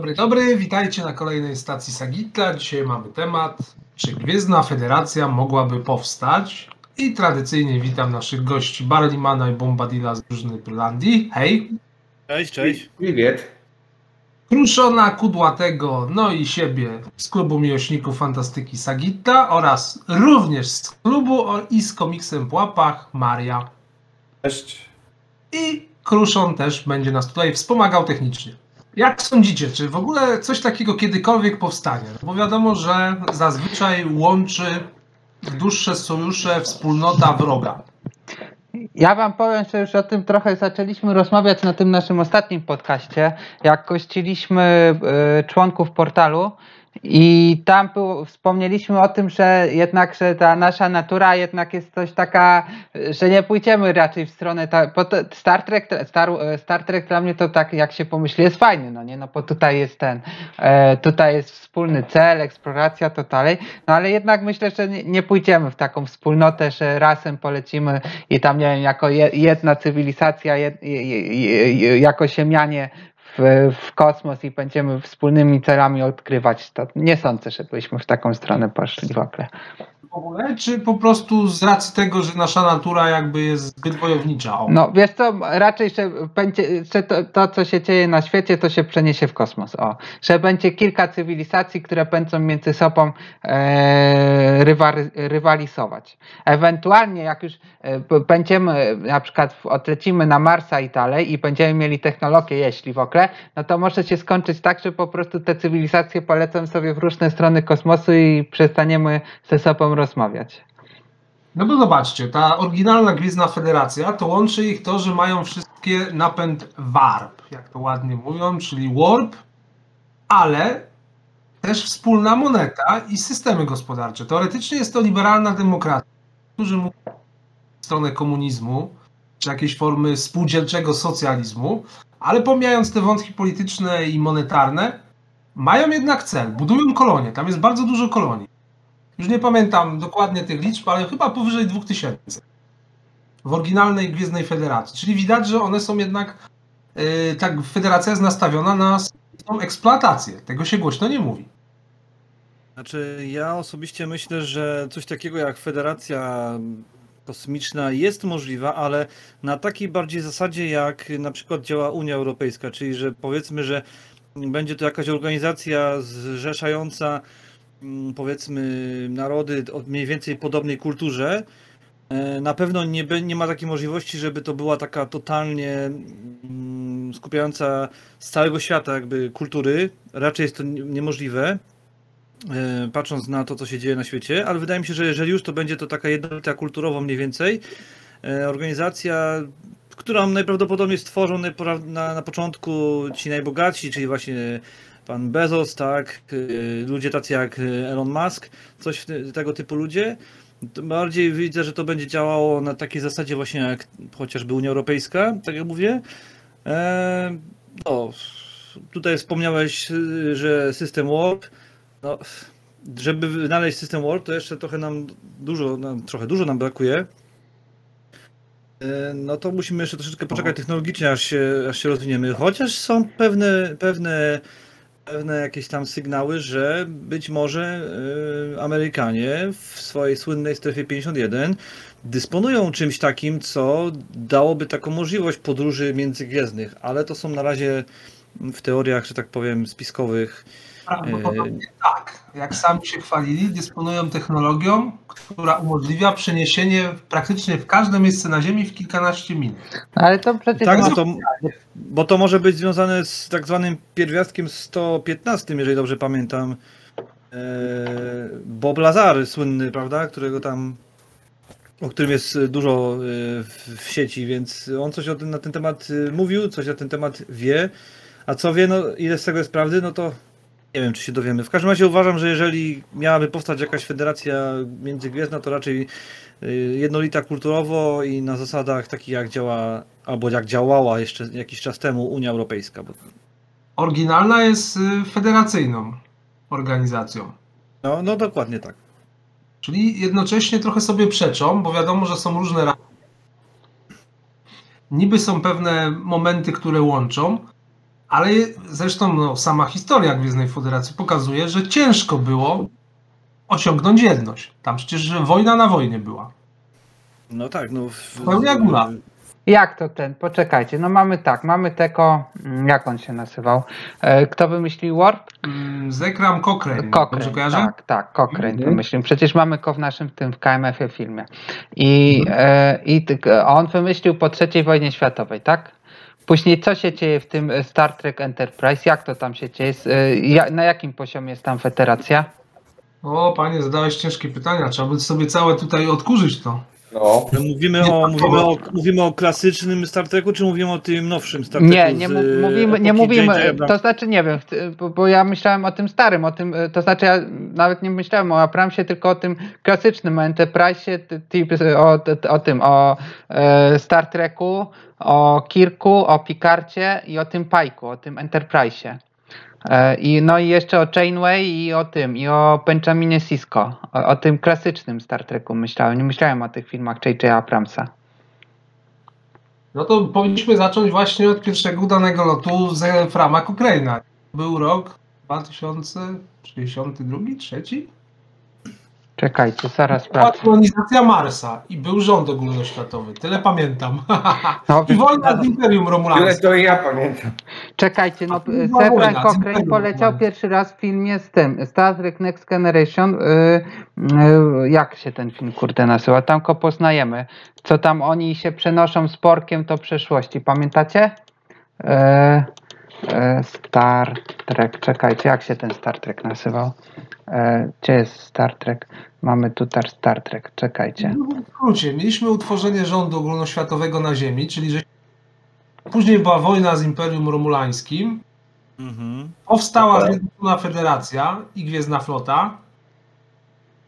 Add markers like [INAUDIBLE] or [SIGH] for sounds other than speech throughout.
Dobry, dobry, witajcie na kolejnej stacji Sagitla. Dzisiaj mamy temat, czy Gwiezdna Federacja mogłaby powstać? I tradycyjnie witam naszych gości Barlimana i Bombadilla z różnej Irlandii. Hej! Cześć, cześć. Privet. Kruszona, Kudłatego, no i siebie z klubu miłośników fantastyki Sagitta oraz również z klubu i z komiksem w łapach Maria. Cześć. I Kruszon też będzie nas tutaj wspomagał technicznie. Jak sądzicie, czy w ogóle coś takiego kiedykolwiek powstanie? No Bo wiadomo, że zazwyczaj łączy dłuższe sojusze wspólnota wroga. Ja wam powiem, że już o tym trochę zaczęliśmy rozmawiać na tym naszym ostatnim podcaście, jak gościliśmy y, członków portalu i tam wspomnieliśmy o tym, że jednak, że ta nasza natura jednak jest coś taka, że nie pójdziemy raczej w stronę, ta, Star, Trek, Star, Star Trek dla mnie to tak jak się pomyśli jest fajny, no nie, no bo tutaj jest ten, e, tutaj jest wspólny cel, eksploracja, to dalej, no ale jednak myślę, że nie, nie pójdziemy w taką wspólnotę, że razem polecimy i tam, nie wiem, jako je, jedna cywilizacja, jed, je, je, je, jako ziemianie w, w kosmos i będziemy wspólnymi celami odkrywać. To nie sądzę, żebyśmy w taką stronę poszli w ogóle. W ogóle, czy po prostu z racji tego, że nasza natura jakby jest zbyt wojownicza? O. No wiesz co, raczej, że, będzie, że to, to, co się dzieje na świecie, to się przeniesie w kosmos. O, że będzie kilka cywilizacji, które będą między sobą e, rywal, rywalizować. Ewentualnie, jak już e, będziemy, na przykład odlecimy na Marsa i dalej i będziemy mieli technologię, jeśli w ogóle, no to może się skończyć tak, że po prostu te cywilizacje polecą sobie w różne strony kosmosu i przestaniemy ze sobą rozmawiać. No bo zobaczcie, ta oryginalna Gwiezdna Federacja to łączy ich to, że mają wszystkie napęd warp, jak to ładnie mówią, czyli warp, ale też wspólna moneta i systemy gospodarcze. Teoretycznie jest to liberalna demokracja, którzy mówią w stronę komunizmu, czy jakiejś formy spółdzielczego socjalizmu, ale pomijając te wątki polityczne i monetarne, mają jednak cel, budują kolonie, tam jest bardzo dużo kolonii. Już nie pamiętam dokładnie tych liczb, ale chyba powyżej 2000 w oryginalnej Gwiezdnej Federacji. Czyli widać, że one są jednak, yy, tak, federacja jest nastawiona na tą eksploatację. Tego się głośno nie mówi. Znaczy, ja osobiście myślę, że coś takiego jak Federacja Kosmiczna jest możliwa, ale na takiej bardziej zasadzie, jak na przykład działa Unia Europejska, czyli że powiedzmy, że będzie to jakaś organizacja zrzeszająca powiedzmy narody o mniej więcej podobnej kulturze. E, Na pewno nie, nie ma takiej możliwości, żeby to była taka totalnie mm, skupiająca z całego świata jakby kultury. Raczej jest to nie- niemożliwe, e, patrząc na to, co się dzieje na świecie, ale wydaje mi się, że jeżeli już to będzie to taka jednolita kulturowo mniej więcej, e, organizacja, którą najprawdopodobniej stworzą na, na początku ci najbogatsi, czyli właśnie pan Bezos, tak, e, ludzie tacy jak e, Elon Musk, coś tego typu ludzie. To Bardziej widzę, że to będzie działało na takiej zasadzie właśnie jak chociażby Unia Europejska, tak jak mówię. E, no, tutaj wspomniałeś, y, że system Warp. No, żeby znaleźć system Warp, to jeszcze trochę nam dużo, nam, trochę dużo nam brakuje. E, No to musimy jeszcze troszeczkę poczekać technologicznie, aż się, aż się rozwiniemy. Chociaż są pewne, pewne, pewne jakieś tam sygnały, że być może e, Amerykanie w swojej słynnej strefie 51 dysponują czymś takim, co dałoby taką możliwość podróży międzygwiezdnych, ale to są na razie w teoriach, że tak powiem, spiskowych. Prawdopodobnie tak. Jak sami się chwalili, dysponują technologią, która umożliwia przeniesienie praktycznie w każde miejsce na Ziemi w kilkanaście minut. Ale to przecież Tak, bo to, bo to może być związane z tak zwanym pierwiastkiem 115, jeżeli dobrze pamiętam. E, Bob Lazar, słynny, prawda, którego tam, o którym jest dużo e, w, sieci, więc on coś tym, na ten temat e, mówił, coś na ten temat wie. A co wie, no ile z tego jest prawdy, no to nie wiem, czy się dowiemy. W każdym razie uważam, że jeżeli miałaby powstać jakaś federacja międzygwiezdna, to raczej y, jednolita kulturowo i na zasadach takich jak działa, albo jak działała jeszcze jakiś czas temu Unia Europejska. Oryginalna jest y, federacyjną organizacją. no, no dokładnie tak. Czyli jednocześnie trochę sobie przeczą, bo wiadomo, że są różne Niby są pewne momenty, które łączą, Ale zresztą no, sama historia Gwiezdnej Federacji pokazuje, że ciężko było osiągnąć jedność. Tam przecież wojna na wojnie była. No tak, no. W, góra. Jak to ten? Poczekajcie, no mamy tak, mamy Teko, mm, jak on się nazywał? E, Kto wymyślił Warp? Mm, Zekram Cochrane. Cochrane, tak, tak, Cochrane Mhm. wymyślił. Przecież mamy go w naszym tym w KMF-ie filmie. I, e, i on wymyślił po III wojnie światowej, tak? Później co się dzieje w tym e, Star Trek Enterprise? Jak to tam się dzieje? E, Na jakim poziomie jest tam federacja? O, panie, zadałeś ciężkie pytania. Trzeba by sobie całe tutaj odkurzyć to. No. No, mówimy, Nie, o, tak, mówimy, o, mówimy o klasycznym Star Treku, czy mówimy o tym nowszym Star Treku? Nie, nie z, mówimy, nie mówimy, to znaczy nie wiem, bo, bo ja myślałem o tym starym, o tym, e, to znaczy ja nawet nie myślałem o Abramsie, tylko o tym klasycznym, o Enterprise, o, o tym, o e, Star Treku, o Kirku, o Picarcie i o tym Pajku, o tym Enterprise'ie. E, I, no i jeszcze o Chainway i o tym, i o Benjaminie Sisko, o, o tym klasycznym Star Treku myślałem, nie myślałem o tych filmach J.J. Abramsa. No to powinniśmy zacząć właśnie od pierwszego udanego lotu z Frama Cochrane'a. Był rok 2062, trzeci? Czekajcie, zaraz Była sprawdzę. kolonizacja Marsa i był rząd ogólnoświatowy. Tyle pamiętam. No, [LAUGHS] I wojna z Imperium Tyle Romulańskim. to i ja pamiętam. Czekajcie, no wojna, Cochrane poleciał pierwszy raz w filmie z tym, Star Trek Next Generation, y, y, jak się ten film kurde nazywa, tam go poznajemy, co tam oni się przenoszą z porkiem do przeszłości, pamiętacie? E, Star Trek, czekajcie, jak się ten Star Trek nazywał? E, gdzie jest Star Trek? Mamy tutaj Star Trek, czekajcie. W skrócie, mieliśmy utworzenie rządu ogólnoświatowego na Ziemi, czyli że później była wojna z Imperium Romulańskim, Mhm. powstała Dobra. Zjednoczona Federacja i Gwiezdna Flota,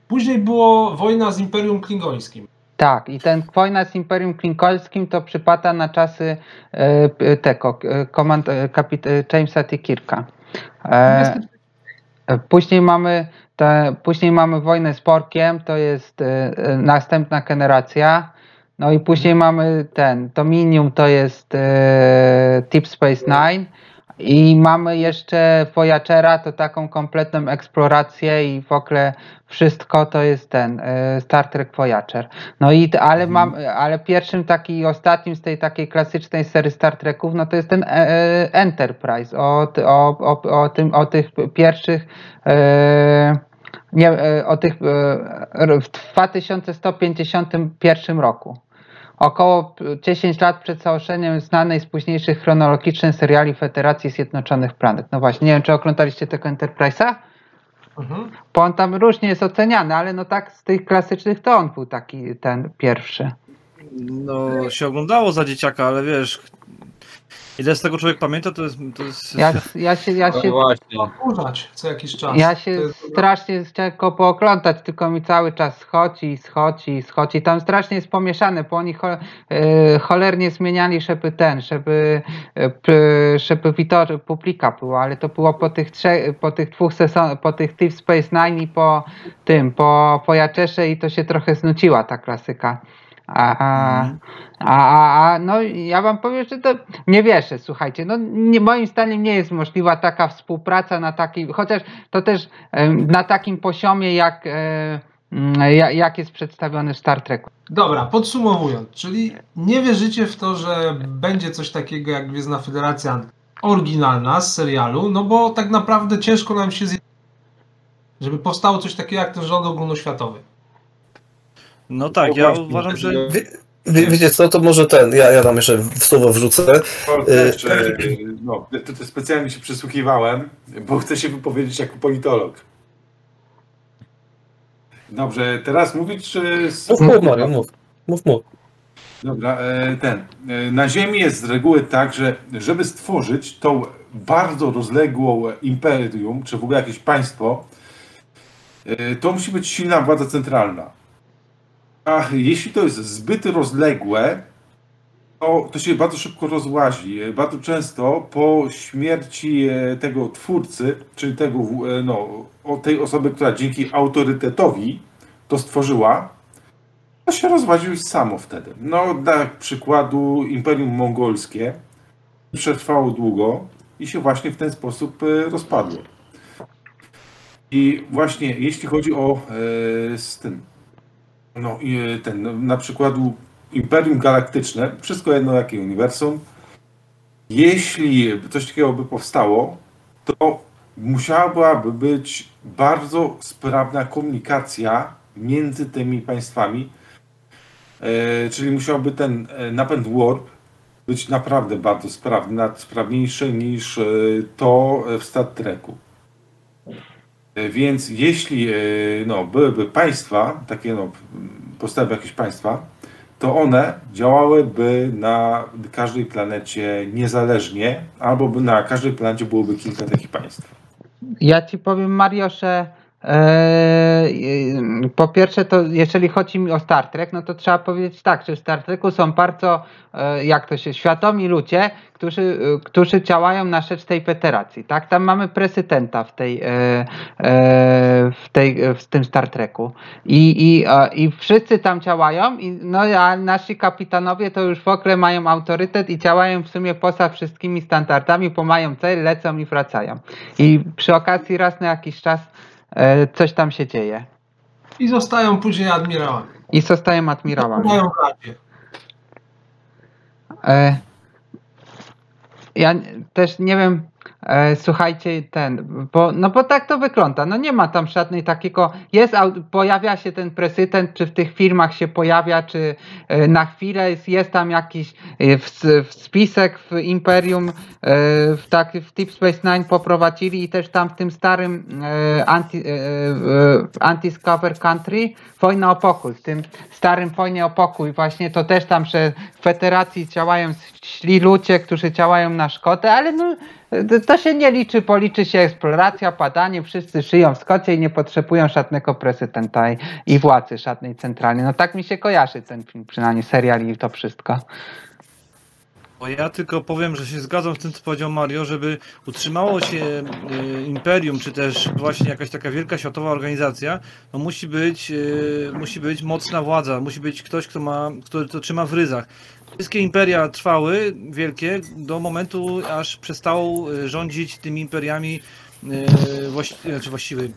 później było wojna z Imperium Klingońskim. Tak, i ten wojna z Imperium Klinkolskim to przypada na czasy e, p- tego, e, komand, e, kapit, e, Jamesa T. Kirka. E, e, później mamy te, później mamy wojnę z Porkiem, to jest e, e, następna generacja. No i później mamy ten, Dominium to jest e, Deep Space Nine. I mamy jeszcze Voyagera, to taką kompletną eksplorację i w ogóle wszystko to jest ten e, Star Trek Voyager. No i ale mam, ale pierwszym taki ostatnim z tej takiej klasycznej serii Star Treków, no to jest ten e, e, Enterprise o, o, o, o tym o tych pierwszych nie, o tych w 2151 roku. Około 10 lat przed zaoszeniem znanej z późniejszych chronologicznych seriali Federacji Zjednoczonych Planet. No właśnie, nie wiem, czy oglądaliście tego Enterprise'a? Mhm. Bo on tam różnie jest oceniany, ale no tak z tych klasycznych to on był taki ten pierwszy. No, się oglądało za dzieciaka, ale wiesz, ile z tego człowiek pamięta, to jest... To jest... Ja, ja się, ja No się, co jakiś czas. ja się jest- strasznie chciałem go pooglądać, tylko mi cały czas schodzi i schodzi i schodzi. Tam strasznie jest pomieszane, bo oni cho, e, cholernie zmieniali, żeby ten, żeby, p, żeby publika było, ale to było po tych trzech, po tych dwóch sezonach, po tych Deep Space Nine i po tym, po Voyagerze i to się trochę znudziła ta klasyka. A, a, Mhm. a, a, a no ja wam powiem, że to nie wierzę, słuchajcie, no nie, moim zdaniem nie jest możliwa taka współpraca na takim, chociaż to też na takim poziomie jak, e, mm, ja- jak jest przedstawiony w Star Treku. Dobra, podsumowując, czyli nie wierzycie w to, że będzie coś takiego jak Gwiezdna Federacja oryginalna z serialu, no bo tak naprawdę ciężko nam się zje... żeby powstało coś takiego jak ten rząd ogólnoświatowy. No tak, ja uważam, że... Wie, wie, wiecie co, to może ten, ja, ja tam jeszcze w słowo wrzucę. E, no, to, to specjalnie się przysłuchiwałem, bo chcę się wypowiedzieć jako politolog. Dobrze, teraz mówić, czy... Mów, mów Mario, mów. Mów, mów. Dobra, e, ten. e, Na Ziemi jest z reguły tak, że żeby stworzyć tą bardzo rozległą imperium, czy w ogóle jakieś państwo, e, to musi być silna władza centralna. A jeśli to jest zbyt rozległe, to, to się bardzo szybko rozłazi. Bardzo często po śmierci e, tego twórcy, czyli tego, e, no, tej osoby, która dzięki autorytetowi to stworzyła, to się rozłazi już samo wtedy. No, dla przykładu Imperium Mongolskie przetrwało długo i się właśnie w ten sposób e, rozpadło. I właśnie jeśli chodzi o z tym, no i e, ten, no, na przykład Imperium Galaktyczne, wszystko jedno jakie uniwersum, jeśli coś takiego by powstało, to musiałaby być bardzo sprawna komunikacja między tymi państwami, e, czyli musiałby ten e, napęd warp być naprawdę bardzo sprawny, sprawniejszy niż to w Star Treku. E, Więc jeśli e, no, byłyby państwa, takie no, postawy jakieś państwa, to one działałyby na każdej planecie niezależnie, albo na każdej planecie byłoby kilka takich państw. Ja ci powiem, Mario, że e, e, po pierwsze, to jeżeli chodzi mi o Star Trek, no to trzeba powiedzieć tak, że w Star Treku są bardzo, e, jak to się, świadomi ludzie, którzy, e, którzy działają na rzecz tej federacji, tak? Tam mamy prezydenta w tej, e, w tej, w tym Star Treku i, i, i wszyscy tam działają, i, no a nasi kapitanowie to już w ogóle mają autorytet i działają w sumie poza wszystkimi standardami, bo mają cel, lecą i wracają. I przy okazji raz na jakiś czas coś tam się dzieje. I zostają później admirałami. I zostają admirałami. Mają w radzie. E, ja też nie wiem, e, słuchajcie, ten, bo, no bo tak to wygląda. No nie ma tam żadnej takiego. Jest, pojawia się ten prezydent, czy w tych filmach się pojawia, czy e, na chwilę jest, jest tam jakiś e, w, w spisek w Imperium, e, w, tak, w Deep Space Nine poprowadzili i też tam w tym starym e, anti, e, e, Anti-Scover Country Wojna o pokój. W tym starym Wojnie o pokój właśnie to też tam, że w federacji działają źli ludzie, którzy działają na szkodę, ale no, to się nie liczy, bo liczy się eksploracja, padanie, wszyscy żyją w Szkocie i nie potrzebują żadnego prezydenta i, i władzy żadnej centralnej. No tak mi się kojarzy ten film, przynajmniej serial i to wszystko. Ja tylko powiem, że się zgadzam z tym, co powiedział Mario, żeby utrzymało się e, imperium, czy też właśnie jakaś taka wielka światowa organizacja, to musi być, e, musi być mocna władza, musi być ktoś, kto ma, kto to trzyma w ryzach. Wszystkie imperia trwały, wielkie, do momentu, aż przestał e, rządzić tymi imperiami e, właści- znaczy właściwy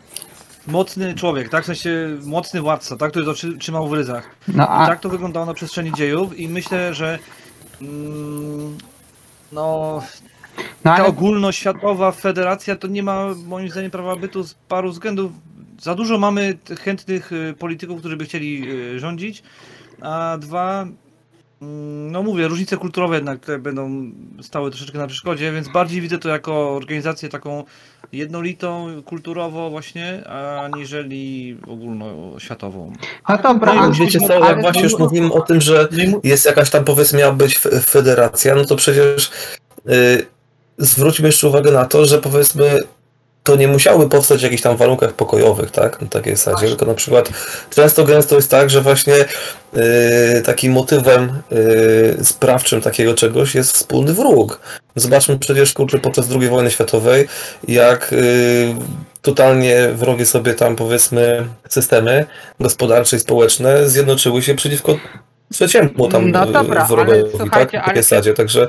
mocny człowiek, tak? W sensie mocny władca, tak? Który to trzy- trzymał w ryzach. No I a tak to wyglądało na przestrzeni dziejów i myślę, że mm, no, no, ta ale, ogólnoświatowa federacja to nie ma moim zdaniem prawa bytu z paru względów. Za dużo mamy chętnych y, polityków, którzy by chcieli rządzić, a dwa, no mówię, różnice kulturowe jednak tutaj będą stały troszeczkę na przeszkodzie, więc bardziej widzę to jako organizację taką jednolitą kulturowo właśnie, aniżeli ogólnoświatową. no dobra, No ale- Wiecie co, jak właśnie już mówimy o tym, że jest jakaś tam powiedzmy miała być fe- federacja, no to przecież y, zwróćmy jeszcze uwagę na to, że powiedzmy to nie musiały powstać w jakichś tam warunkach pokojowych, tak? Na takiej zasadzie, tylko na przykład często gęsto jest tak, że właśnie y, takim motywem y, sprawczym takiego czegoś jest wspólny wróg. Zobaczmy przecież kurczę podczas II wojny światowej, jak y, totalnie wrogie sobie tam powiedzmy systemy gospodarcze i społeczne zjednoczyły się przeciwko trzeciemu tam No dobra, y, wrogowi, ale słuchajcie, tak? W takiej zasadzie, także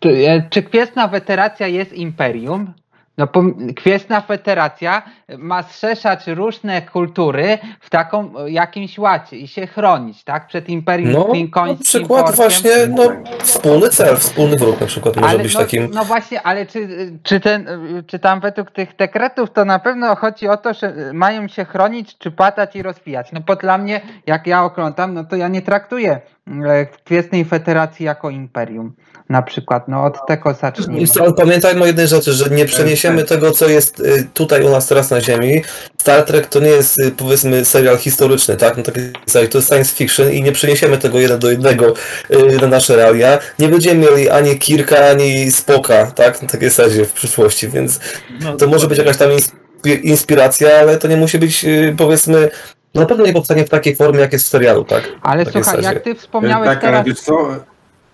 Czy, e, czy Kwiesna Federacja jest imperium? No, Kwiesna Federacja ma zrzeszać różne kultury w taką e, jakimś łacie i się chronić, tak? Przed imperium no na przykład Porkiem. właśnie no, wspólny cel, wspólny wróg na przykład może Ale być no, takim no właśnie, ale czy, czy, ten, czy tam według tych dekretów to na pewno chodzi o to, że mają się chronić, czy padać i rozwijać? No bo dla mnie, jak ja oglądam, no to ja nie traktuję e, Kwiesnej Federacji jako imperium. Na przykład, no od tego zacznijmy. Ale pamiętajmy o jednej rzeczy, że nie przeniesiemy tego, co jest y, tutaj u nas teraz na Ziemi. Star Trek to nie jest y, powiedzmy serial historyczny, tak? No, taki, to jest science fiction i nie przeniesiemy tego jeden do jednego na nasze realia. Nie będziemy mieli ani Kirka, ani Spoka, tak? Na takiej zasadzie w przyszłości, więc No, to może być jakaś tam inspi- inspiracja, ale to nie musi być powiedzmy na pewno nie powstanie w takiej formie, jak jest w serialu, tak? Ale słuchaj, jak ty wspomniałeś tak, ale teraz... wiesz co?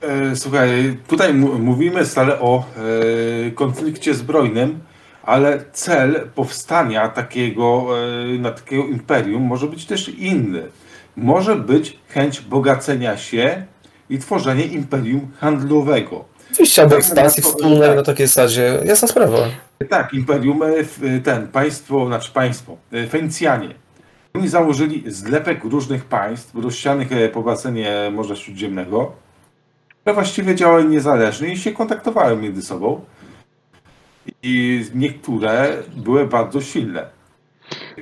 E, Słuchaj, tutaj mówimy stale o e, konflikcie zbrojnym, ale cel powstania takiego, e, na takiego imperium może być też inny. Może być chęć bogacenia się i tworzenie imperium handlowego. Oczywiście, albo Tak, no to- wspólnej tak. na takiej zasadzie. Jasna sprawa. Tak, imperium, ten, państwo, znaczy państwo, Fenicjanie. Oni założyli zlepek różnych państw rozsianych e, po basenie Morza Śródziemnego, które właściwie działały niezależnie i się kontaktowały między sobą. I niektóre były bardzo silne.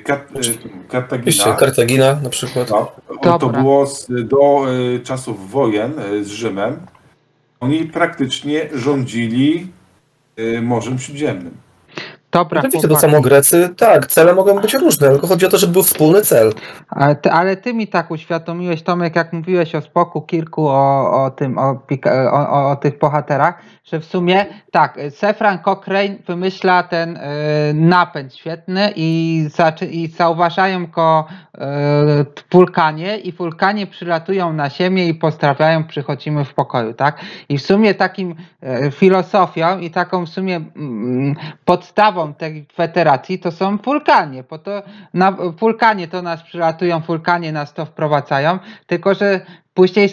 Kat, e, Kartagina, Oczywiście, Kartagina na przykład. no, to Dobra. było z, do e, czasów wojen z Rzymem. Oni praktycznie rządzili Morzem Śródziemnym. Dobra, Oczywiście to chłopaki. samo Grecy, tak, cele mogą być różne, tylko chodzi o to, żeby był wspólny cel. Ale ty, ale ty mi tak uświadomiłeś, Tomek, jak mówiłeś o Spoku, Kirku, o, o tym, o, o, o, tych bohaterach, że w sumie tak, Sefran Cochrane wymyśla ten y, napęd świetny i, zaczy, i zauważają go y, wulkanie i wulkanie przylatują na ziemię i pozdrawiają, przychodzimy w pokoju, tak? I w sumie takim y, filozofią i taką w sumie mm, podstawą tej federacji to są wulkanie, bo to na wulkanie to nas przylatują, wulkanie nas to wprowadzają, tylko że później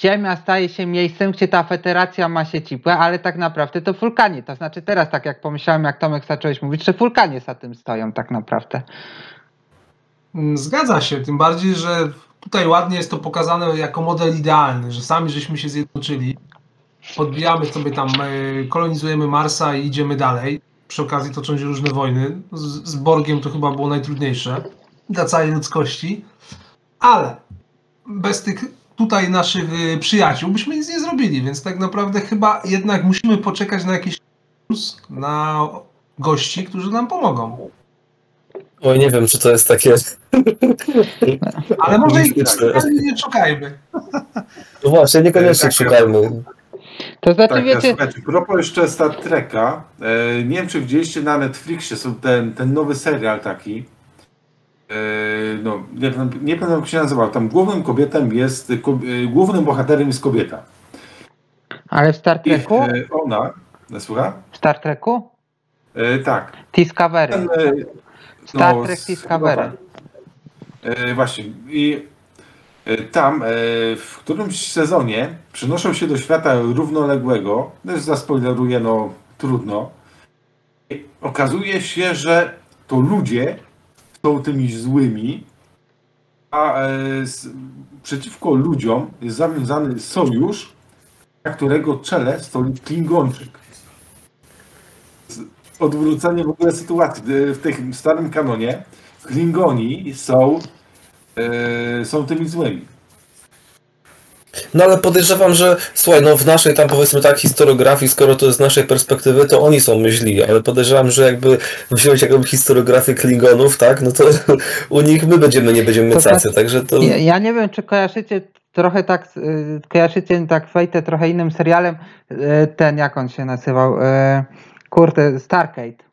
Ziemia staje się miejscem, gdzie ta federacja ma siedzibę, ale tak naprawdę to wulkanie, to znaczy teraz tak jak pomyślałem, jak Tomek zacząłeś mówić, że wulkanie za tym stoją tak naprawdę. Mm, Zgadza się, tym bardziej, że tutaj ładnie jest to pokazane jako model idealny, że sami żeśmy się zjednoczyli, podbijamy sobie tam, e, kolonizujemy Marsa i idziemy dalej. Przy okazji toczą się różne wojny. Z, z Borgiem to chyba było najtrudniejsze dla całej ludzkości, ale bez tych tutaj naszych e, przyjaciół byśmy nic nie zrobili, więc tak naprawdę chyba jednak musimy poczekać na jakiś na gości, którzy nam pomogą. Oj, nie wiem, czy to jest takie. Ale może i [LAUGHS] Mistyczne. ale nie szukajmy. No właśnie, niekoniecznie Tak, szukajmy. To znaczy Tak, wiecie, słuchajcie, propos jeszcze Star Treka, e, nie wiem czy widzieliście na Netflixie są ten, ten nowy serial taki, e, no nie, nie pamiętam jak się nazywał, tam głównym kobietą jest, ko, e, głównym bohaterem jest kobieta. ale w Star I Treku? e, ona, no, słucha? W Star Treku? E, tak. Discovery. Ten, e, Star no, Trek Discovery. E, właśnie. I e, tam e, w którymś sezonie przenoszą się do świata równoległego. Też zaspoileruję, no trudno. I okazuje się, że to ludzie są tymi złymi, a e, przeciwko ludziom jest zawiązany sojusz, na którego czele stoi Klingonczyk. Odwrócenie w ogóle sytuacji. E, W tym starym kanonie Klingoni są, e, są tymi złymi. No ale podejrzewam, że słuchaj, no w naszej tam powiedzmy tak historiografii, skoro to jest z naszej perspektywy, to oni są myśli, ale podejrzewam, że jakby wziąć jakąś historiografię Klingonów, tak, no to [LAUGHS] u nich my będziemy, nie będziemy To cacy, znaczy- także to... Ja, ja nie wiem, czy kojarzycie trochę tak, y, kojarzycie tak wejdę trochę innym serialem, y, ten jak on się nazywał, y, kurde, Stargate.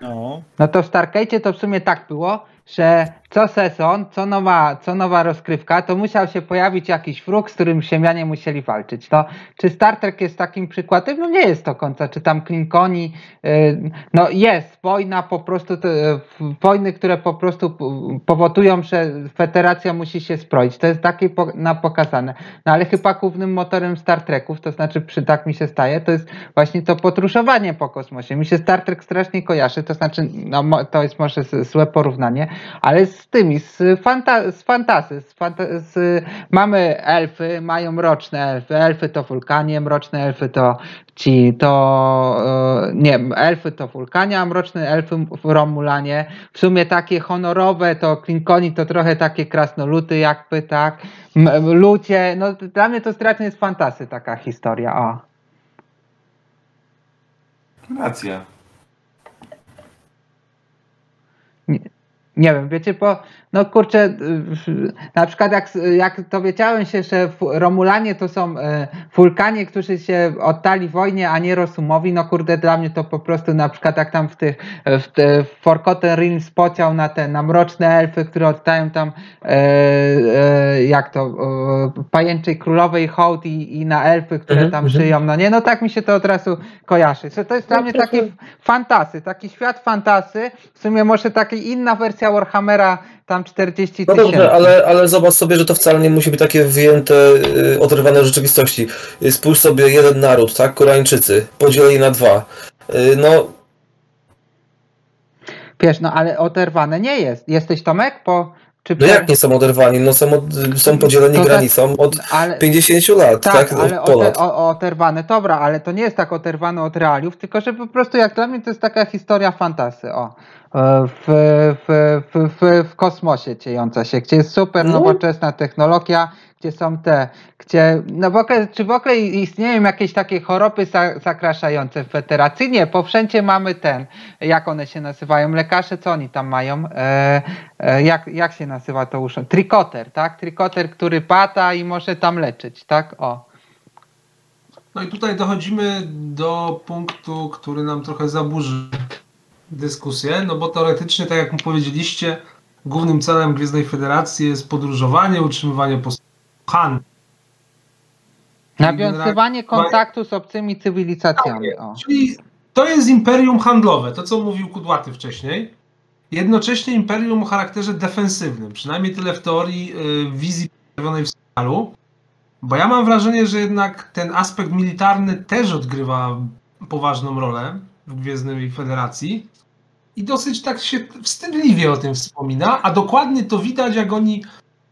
No. No to w Stargate'cie to w sumie tak było, że co sezon, co nowa, co nowa rozgrywka, to musiał się pojawić jakiś wróg, z którym Ziemianie musieli walczyć. To, czy Star Trek jest takim przykładem? No nie jest to końca. Czy tam Klingoni, y, no jest wojna po prostu, wojny, które po prostu powodują, że Federacja musi się zbroić. To jest takie po, na pokazane. No ale chyba głównym motorem Star Treków, to znaczy przy, tak mi się staje, to jest właśnie to podróżowanie po kosmosie. Mi się Star Trek strasznie kojarzy, to znaczy, no, to jest może złe porównanie, ale z tymi, z, fanta, z fantasy. Z fanta, z, mamy elfy, mają mroczne elfy. Elfy to wulkanie, mroczne elfy to ci, to e, nie, elfy to wulkanie, a mroczne elfy w Romulanie. W sumie takie honorowe to Klinkoni to trochę takie krasnoluty jakby, tak. Ludzie, no dla mnie to strasznie jest fantasy taka historia, o. Racja. Nie wiem, wiecie, bo no kurczę, y, na przykład jak, jak dowiedziałem się, że Romulanie to są e, wulkanie, którzy się oddali wojnie, a nie Rosumowi, no kurde, dla mnie to po prostu na przykład jak tam w tych, w, te, Forgotten Realms pociął na te, na mroczne elfy, które oddają tam e, e, jak to, e, pajęczej królowej hołd i, i na elfy, które Mhm, tam mhm. żyją, no nie, no tak mi się to od razu kojarzy, że to jest dla mnie takie fantasy, taki świat fantasy, w sumie może taka inna wersja Warhammera tam 40 No tysięcy. dobrze, ale, ale zobacz sobie, że to wcale nie musi być takie wyjęte, y, oderwane od rzeczywistości. Y, Spójrz sobie jeden naród, tak? Koreańczycy, podzieleni na dwa. Y, No, Wiesz, no ale oderwane nie jest. Jesteś Tomek? Po, czy no jak nie są oderwani? No są, od, są podzieleni To za- granicą od ale, 50 lat, tak, tak? ale Ponad. oderwane, dobra, ale to nie jest tak oderwane od realiów, tylko że po prostu jak dla mnie to jest taka historia fantasy, o. W, w, w, w, w kosmosie dziejąca się, gdzie jest super No. nowoczesna technologia, gdzie są te, gdzie, no w ogóle, czy w ogóle istnieją jakieś takie choroby za, zakraszające w federacji? Nie, bo wszędzie mamy ten, jak one się nazywają, lekarze, co oni tam mają? E, e, jak, jak się nazywa to uszą? Trikoter, tak? Trikoter, który pata i może tam leczyć, tak? O. No i tutaj dochodzimy do punktu, który nam trochę zaburzy dyskusję, no bo teoretycznie, tak jak mu powiedzieliście, głównym celem Gwiezdnej Federacji jest podróżowanie, utrzymywanie handel. Nawiązywanie kontaktu z obcymi cywilizacjami. O. Czyli to jest imperium handlowe, to co mówił Kudłaty wcześniej. Jednocześnie imperium o charakterze defensywnym, przynajmniej tyle w teorii y, wizji przedstawionej w serialu. Bo ja mam wrażenie, że jednak ten aspekt militarny też odgrywa poważną rolę w Gwiezdnej Federacji. I dosyć tak się wstydliwie o tym wspomina, a dokładnie to widać, jak oni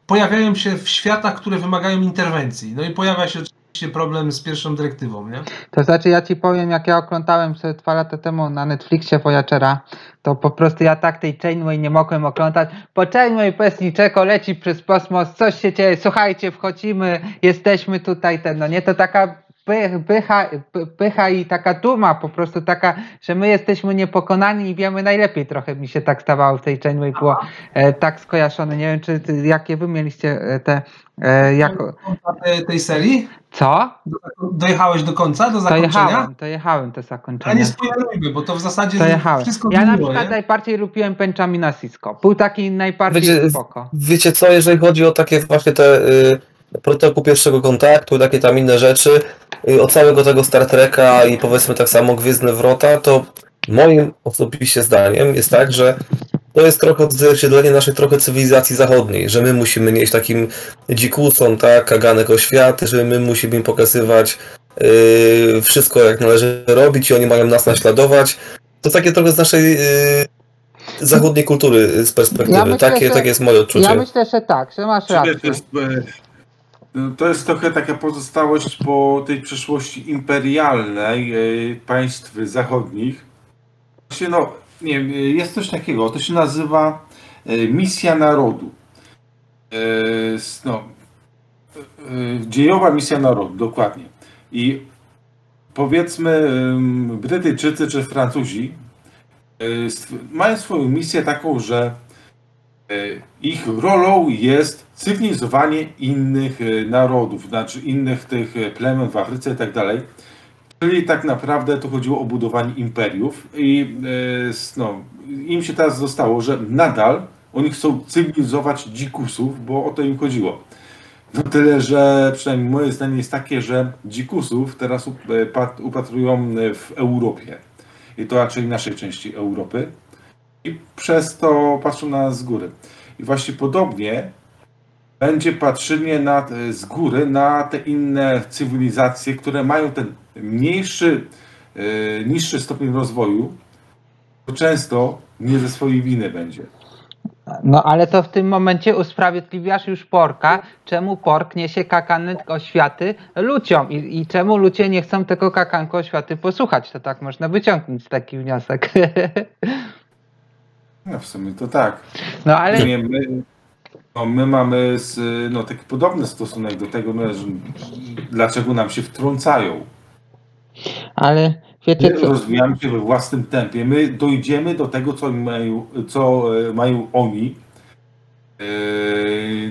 pojawiają się w światach, które wymagają interwencji. No i pojawia się oczywiście problem z pierwszą dyrektywą, nie? To znaczy ja ci powiem, jak ja oglądałem sobie dwa lata temu na Netflixie Voyagera, to po prostu ja tak tej Chainway nie mogłem oglądać, bo Chainway bez niczego leci przez kosmos, coś się dzieje, słuchajcie, wchodzimy, jesteśmy tutaj, ten, no nie, to taka pycha, py- pycha i taka duma po prostu taka, że my jesteśmy niepokonani i wiemy najlepiej, trochę mi się tak stawało w tej Chainway, było e, tak skojarzone, nie wiem, czy ty, jakie wy mieliście e, te, e, jako, tej, tej serii? co? Do- Dojechałeś do końca, do zakończenia? jechałem, to jechałem te A zakończenie. nie spoilerujmy, bo to w zasadzie To jechałem. wszystko Ja na przykład nie? najbardziej lubiłem Benjamina Sisko. Był taki najbardziej Wiecie, spoko. Wiecie co, jeżeli chodzi o takie właśnie te y, protokół pierwszego kontaktu, takie tam inne rzeczy, od całego tego Star Treka i powiedzmy tak samo Gwiezdne Wrota, to moim osobiście zdaniem jest tak, że to jest trochę odzwierciedlenie naszej trochę cywilizacji zachodniej, że my musimy nieść takim dzikusom, tak, kaganek o świat, że my musimy im pokazywać y, wszystko jak należy robić i oni mają nas naśladować. To takie trochę z naszej y, zachodniej kultury y, z perspektywy. Ja myślę, takie, że- takie jest moje odczucie. Ja myślę, że tak, że masz rację. e, to jest trochę taka pozostałość po tej przeszłości imperialnej e, państw zachodnich. Właśnie, no, nie e, jest coś takiego, to się nazywa e, misja narodu. No, dziejowa misja narodu, dokładnie. I powiedzmy Brytyjczycy czy Francuzi mają swoją misję taką, że Ich rolą jest cywilizowanie innych e, narodów, znaczy innych tych e, plemion w Afryce i tak dalej. Czyli tak naprawdę tu chodziło o budowanie imperiów i e, no, im się teraz zostało, że nadal oni chcą cywilizować dzikusów, bo o to im chodziło. No tyle, że przynajmniej moje zdanie jest takie, że dzikusów teraz up- e, pat- upatrują e, w Europie. I to raczej naszej części Europy i przez to patrzą na nas z góry. I właśnie podobnie będzie patrzenie na, z góry na te inne cywilizacje, które mają ten mniejszy, e, niższy stopień rozwoju, to często nie ze swojej winy będzie. No ale to w tym momencie usprawiedliwiasz już porka, czemu pork niesie kakanek oświaty ludziom i, i czemu ludzie nie chcą tego kakanku oświaty posłuchać. To tak można wyciągnąć taki wniosek. [LAUGHS] No w sumie to tak. No ale Nie, my, no, my mamy z, no, taki podobny stosunek do tego, no, że dlaczego nam się wtrącają. Ale My wiecie co? rozwijamy się we własnym tempie. My dojdziemy do tego, co mają, co e, mają oni. e,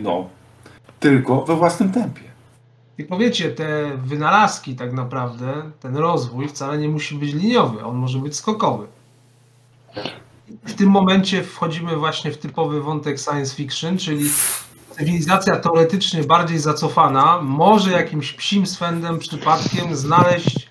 No, tylko we własnym tempie. I powiecie, te wynalazki tak naprawdę, ten rozwój wcale nie musi być liniowy, on może być skokowy. W tym momencie wchodzimy właśnie w typowy wątek science fiction, czyli cywilizacja teoretycznie bardziej zacofana może jakimś psim swędem przypadkiem znaleźć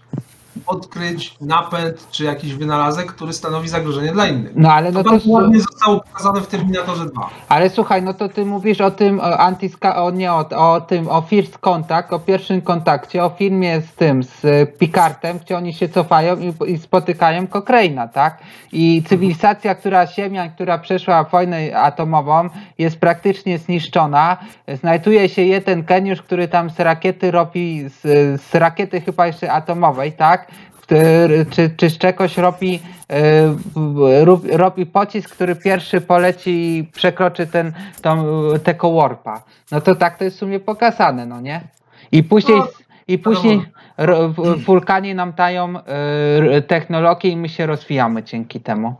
odkryć napęd czy jakiś wynalazek, który stanowi zagrożenie dla innych. No ale no To to... bardzo ładnie zostało pokazane w Terminatorze 2. Ale słuchaj, no to ty mówisz o tym, o, antyska, o nie, o, o tym, o first contact, o pierwszym kontakcie, o filmie z tym, z e, Picardem, gdzie oni się cofają i, i spotykają Cochrana, tak? I cywilizacja, która Ziemia, która przeszła wojnę atomową, jest praktycznie zniszczona. Znajduje się jeden geniusz, który tam z rakiety robi, z, z rakiety chyba jeszcze atomowej, tak? Czy, czy z czegoś robi, e, robi pocisk, który pierwszy poleci i przekroczy ten, tą, tego warpa. No to tak to jest w sumie pokazane, no nie? I później, No, i później wulkanie nam dają e, technologię i my się rozwijamy dzięki temu.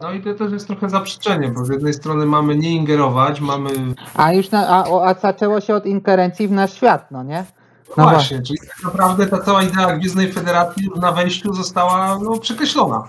No i to też jest trochę zaprzeczenie, bo z jednej strony mamy nie ingerować, mamy A już na, a, a zaczęło się od ingerencji w nasz świat, no nie? No No właśnie, czyli tak naprawdę ta cała idea Gwiezdnej Federacji na wejściu została no, przekreślona.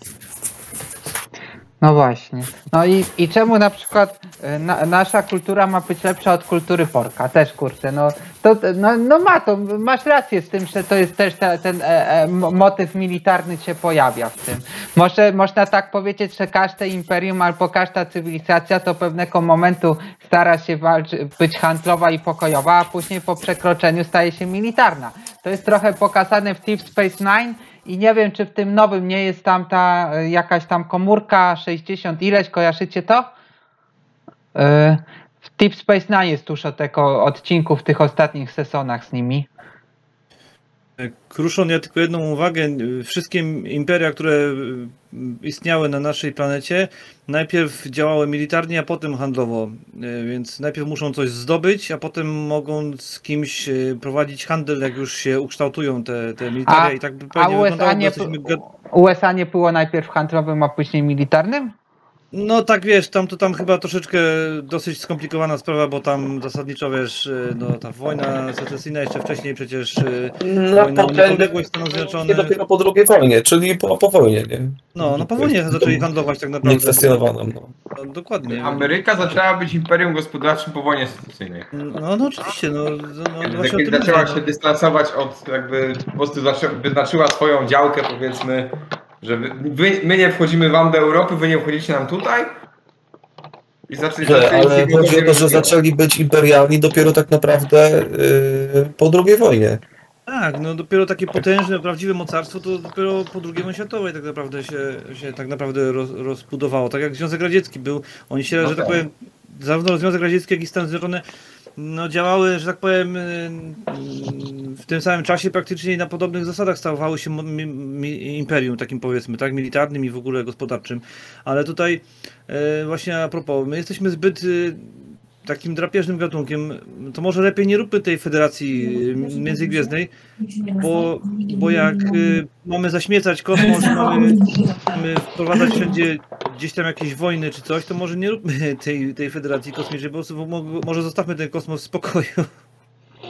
No właśnie. No i, i czemu na przykład e, na, nasza kultura ma być lepsza od kultury porka? Też kurczę, no, to, no, no ma to, masz rację z tym, że to jest też ta, ten e, e, mo- motyw militarny się pojawia w tym. Może można tak powiedzieć, że każde imperium albo każda cywilizacja do pewnego momentu stara się walczy, być handlowa i pokojowa, a później po przekroczeniu staje się militarna. To jest trochę pokazane w Deep Space Nine i nie wiem, czy w tym nowym nie jest tam ta e, jakaś tam komórka 60 ileś, kojarzycie to? E, W Deep Space Nine jest dużo tego odcinku w tych ostatnich sezonach z nimi. Kruszon, ja tylko jedną uwagę. Wszystkie imperia, które istniały na naszej planecie, najpierw działały militarnie, a potem handlowo. Y, Więc najpierw muszą coś zdobyć, a potem mogą z kimś y, prowadzić handel, jak już się ukształtują te, te militaria. A- I tak by a pewnie USA wyglądało, bo nie USA nie było najpierw handlowym, a później militarnym? No tak wiesz, tam to tam chyba troszeczkę dosyć skomplikowana sprawa, bo tam zasadniczo wiesz, y, no ta wojna secesyjna jeszcze wcześniej przecież y, Na Wojna o potęgę niepodległość Stanów Zjednoczonych. dopiero po II wojnie, czyli po, po wojnie, nie? No, no po wojnie zaczęli handlować tak naprawdę. Niekwestionowaną. No. No, dokładnie. Ameryka zaczęła być imperium gospodarczym po wojnie secesyjnej. No, no oczywiście, no, no no właśnie zaczęła mówię, się dystansować od jakby po prostu wyznaczyła swoją działkę powiedzmy, że wy, wy, my nie wchodzimy wam do Europy, wy nie wchodzicie nam tutaj. I zaczęli zaczęli ale chodzi o to, że zaczęli być imperialni dopiero tak naprawdę yy, po II wojnie. Tak, no dopiero takie potężne, prawdziwe mocarstwo to dopiero po II wojnie światowej tak naprawdę się, się tak naprawdę roz, rozbudowało. Tak jak Związek Radziecki był, oni się, No że tak tak. powiem, zarówno Związek Radziecki, jak i Stany Zjednoczone no, działały, że tak powiem, y, w tym samym czasie praktycznie na podobnych zasadach stawały się imperium, takim powiedzmy, tak, militarnym i w ogóle gospodarczym. Ale tutaj e, właśnie a propos, my jesteśmy zbyt y, takim drapieżnym gatunkiem, to może lepiej nie róbmy tej federacji y, międzygwiezdnej, bo, bo jak y, mamy zaśmiecać kosmos, mamy, mamy wprowadzać wszędzie gdzieś tam jakieś wojny czy coś, to może nie róbmy tej, tej federacji kosmicznej, po prostu mo- może zostawmy ten kosmos w spokoju.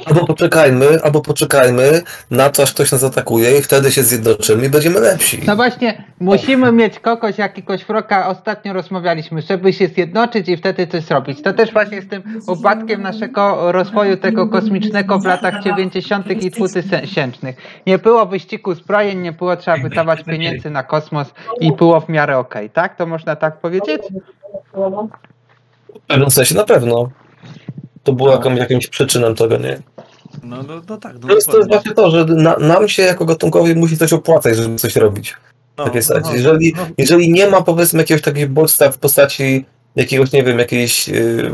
Albo poczekajmy, albo poczekajmy na to, aż ktoś nas atakuje i wtedy się zjednoczymy i będziemy lepsi. No właśnie, musimy mieć kogoś, jakiegoś wroga. Ostatnio rozmawialiśmy, żeby się zjednoczyć i wtedy coś zrobić. To też właśnie z tym upadkiem naszego rozwoju tego kosmicznego w latach 90. i 2000. Nie było wyścigu zbrojeń, nie było trzeba wydawać pieniędzy na kosmos i było w miarę okej, tak? To można tak powiedzieć? W pewnym sensie na pewno. To było jakąś, jakimś przyczyną tego, nie? No, no, no tak, no To jest, to jest dokładnie. właśnie to, że na, nam się jako gatunkowi musi coś opłacać, żeby coś robić. No, Takie no, no, Jeżeli, no. jeżeli nie ma powiedzmy jakiegoś takiego bodźca w postaci jakiegoś, nie wiem, jakiejś yy,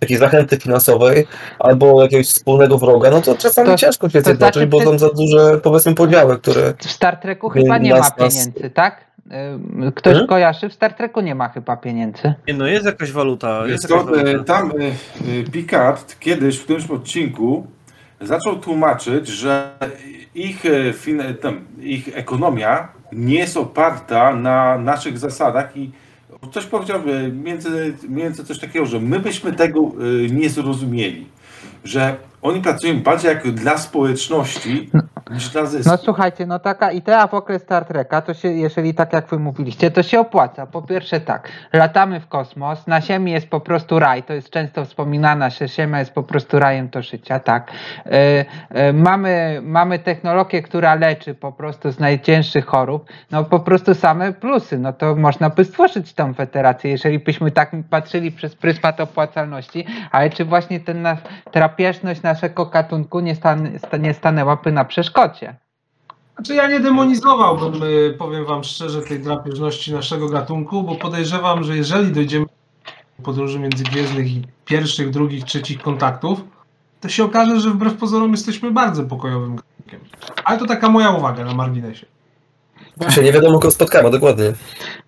takiej zachęty finansowej albo jakiegoś wspólnego wroga, no to czasami To- ciężko się zjednoczyć, znaczy bo ty- są za duże powiedzmy podziały, które W Star Treku chyba nie Nas- ma nas- pieniędzy, tak? Ktoś Hmm? kojarzy? W Star Treku nie ma chyba pieniędzy. Nie, no jest jakaś waluta, jest co, jakaś e, waluta. tam e, e, Picard kiedyś w którymś odcinku zaczął tłumaczyć, że ich, fin- tam, ich ekonomia nie jest oparta na naszych zasadach i coś powiedział między, między coś takiego, że my byśmy tego nie zrozumieli, że oni pracują bardziej jako dla społeczności niż dla zysku. No słuchajcie, no taka idea w okres Star Treka, to się, jeżeli tak jak wy mówiliście, to się opłaca. Po pierwsze tak, latamy w kosmos, na Ziemi jest po prostu raj, to jest często wspominana, że Ziemia jest po prostu rajem do życia, tak. E, e, mamy, mamy technologię, która leczy po prostu z najcięższych chorób, no po prostu same plusy, no to można by stworzyć tą federację, jeżeli byśmy tak patrzyli przez pryzmat opłacalności, ale czy właśnie ten nasz, drapieżność naszego gatunku nie, stan, sta- nie stanęłaby na przeszkodzie? Znaczy ja nie demonizowałbym, powiem wam szczerze, tej drapieżności naszego gatunku, bo podejrzewam, że jeżeli dojdziemy do podróży międzygwiezdnych i pierwszych, drugich, trzecich kontaktów, to się okaże, że wbrew pozorom jesteśmy bardzo pokojowym gatunkiem. Ale to taka moja uwaga na marginesie. Się nie wiadomo, kogo spotkamy, dokładnie.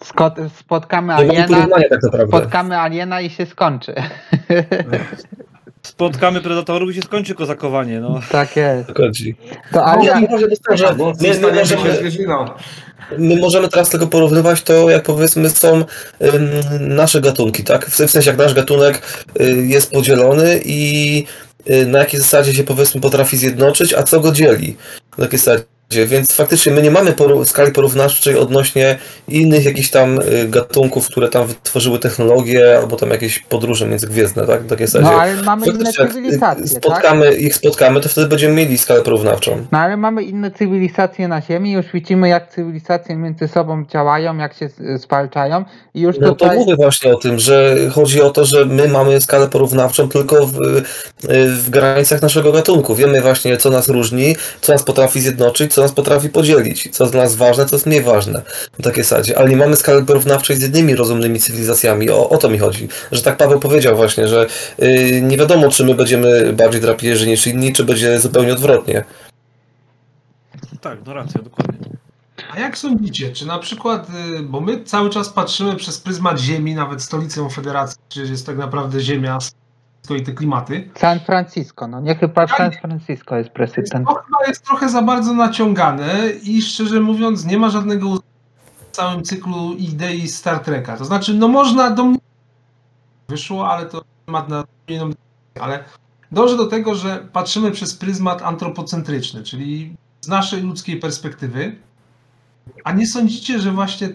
Skot, spotkamy aliena, tak spotkamy aliena i się skończy. [LAUGHS] Spotkamy predatorów i się skończy kozakowanie, no. tak jest. To Ale alien, ja może to, że Bo my, możemy, my możemy teraz tylko porównywać to, jak powiedzmy są ym, nasze gatunki, tak? W, w sensie jak nasz gatunek y, jest podzielony i y, na jakiej zasadzie się powiedzmy potrafi zjednoczyć, a co go dzieli. Na jakiej zasadzie. Więc faktycznie my nie mamy poru- skali porównawczej odnośnie innych jakichś tam y, gatunków, które tam wytworzyły technologię albo tam jakieś podróże międzygwiezdne, tak? W takiej zasadzie. no ale mamy inne Faktycznie, jak cywilizacje, tak? spotkamy, ich spotkamy, to wtedy będziemy mieli skalę porównawczą. No ale mamy inne cywilizacje na Ziemi, już widzimy jak cywilizacje między sobą działają, jak się zwalczają i już No to tutaj... mówię właśnie o tym, że chodzi o to, że my mamy skalę porównawczą tylko w, w granicach naszego gatunku. Wiemy właśnie, co nas różni, co nas potrafi zjednoczyć, co nas potrafi podzielić, co dla nas ważne, co jest mniej ważne. W takiej sadzie. Ale nie mamy skali porównawczej z innymi rozumnymi cywilizacjami. O, o to mi chodzi. Że tak Paweł powiedział właśnie, że yy, nie wiadomo, czy my będziemy bardziej drapieży niż inni, czy będzie zupełnie odwrotnie. Tak, no racja, dokładnie. A jak sądzicie, czy na przykład, y, bo my cały czas patrzymy przez pryzmat Ziemi, nawet stolicą Federacji, przecież jest tak naprawdę Ziemia i te klimaty, San Francisco, no nie chyba San Francisco jest prezydent. To chyba jest trochę za bardzo naciągane i szczerze mówiąc nie ma żadnego w całym cyklu idei Star Treka. To znaczy, no można do mnie wyszło, ale to temat na inną ale dążę do tego, że patrzymy przez pryzmat antropocentryczny, czyli z naszej ludzkiej perspektywy, a nie sądzicie, że właśnie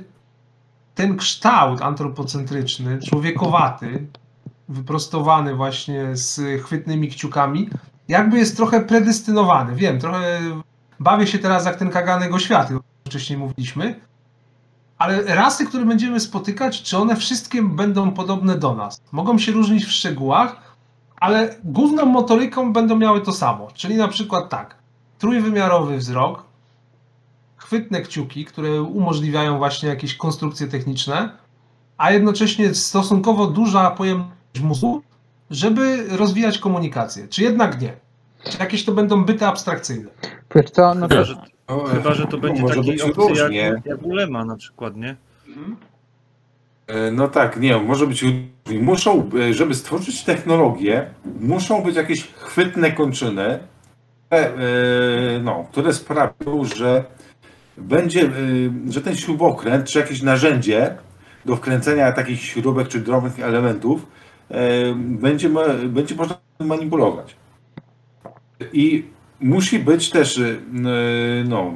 ten kształt antropocentryczny, człowiekowaty, wyprostowany właśnie z chwytnymi kciukami, jakby jest trochę predestynowany. Wiem, trochę bawię się teraz jak ten kaganego świat, o którym wcześniej mówiliśmy, ale rasy, które będziemy spotykać, czy one wszystkie będą podobne do nas? Mogą się różnić w szczegółach, ale główną motoryką będą miały to samo. Czyli na przykład tak, trójwymiarowy wzrok, chwytne kciuki, które umożliwiają właśnie jakieś konstrukcje techniczne, a jednocześnie stosunkowo duża pojemność mózgu, żeby rozwijać komunikację. Czy jednak nie? Czy jakieś to będą byty abstrakcyjne? Wiesz co, no to Chyba, że, O, chyba, że to no, będzie może taki być opcja jak, jak ulema na przykład, nie? E, No tak, nie, może być. różnie. Muszą, e, żeby stworzyć technologię, muszą być jakieś chwytne kończyny, e, e, no, które sprawią, że będzie, że ten śrubokręt czy jakieś narzędzie do wkręcenia takich śrubek czy drobnych elementów będzie, ma- będzie można manipulować. I musi być też, e, no,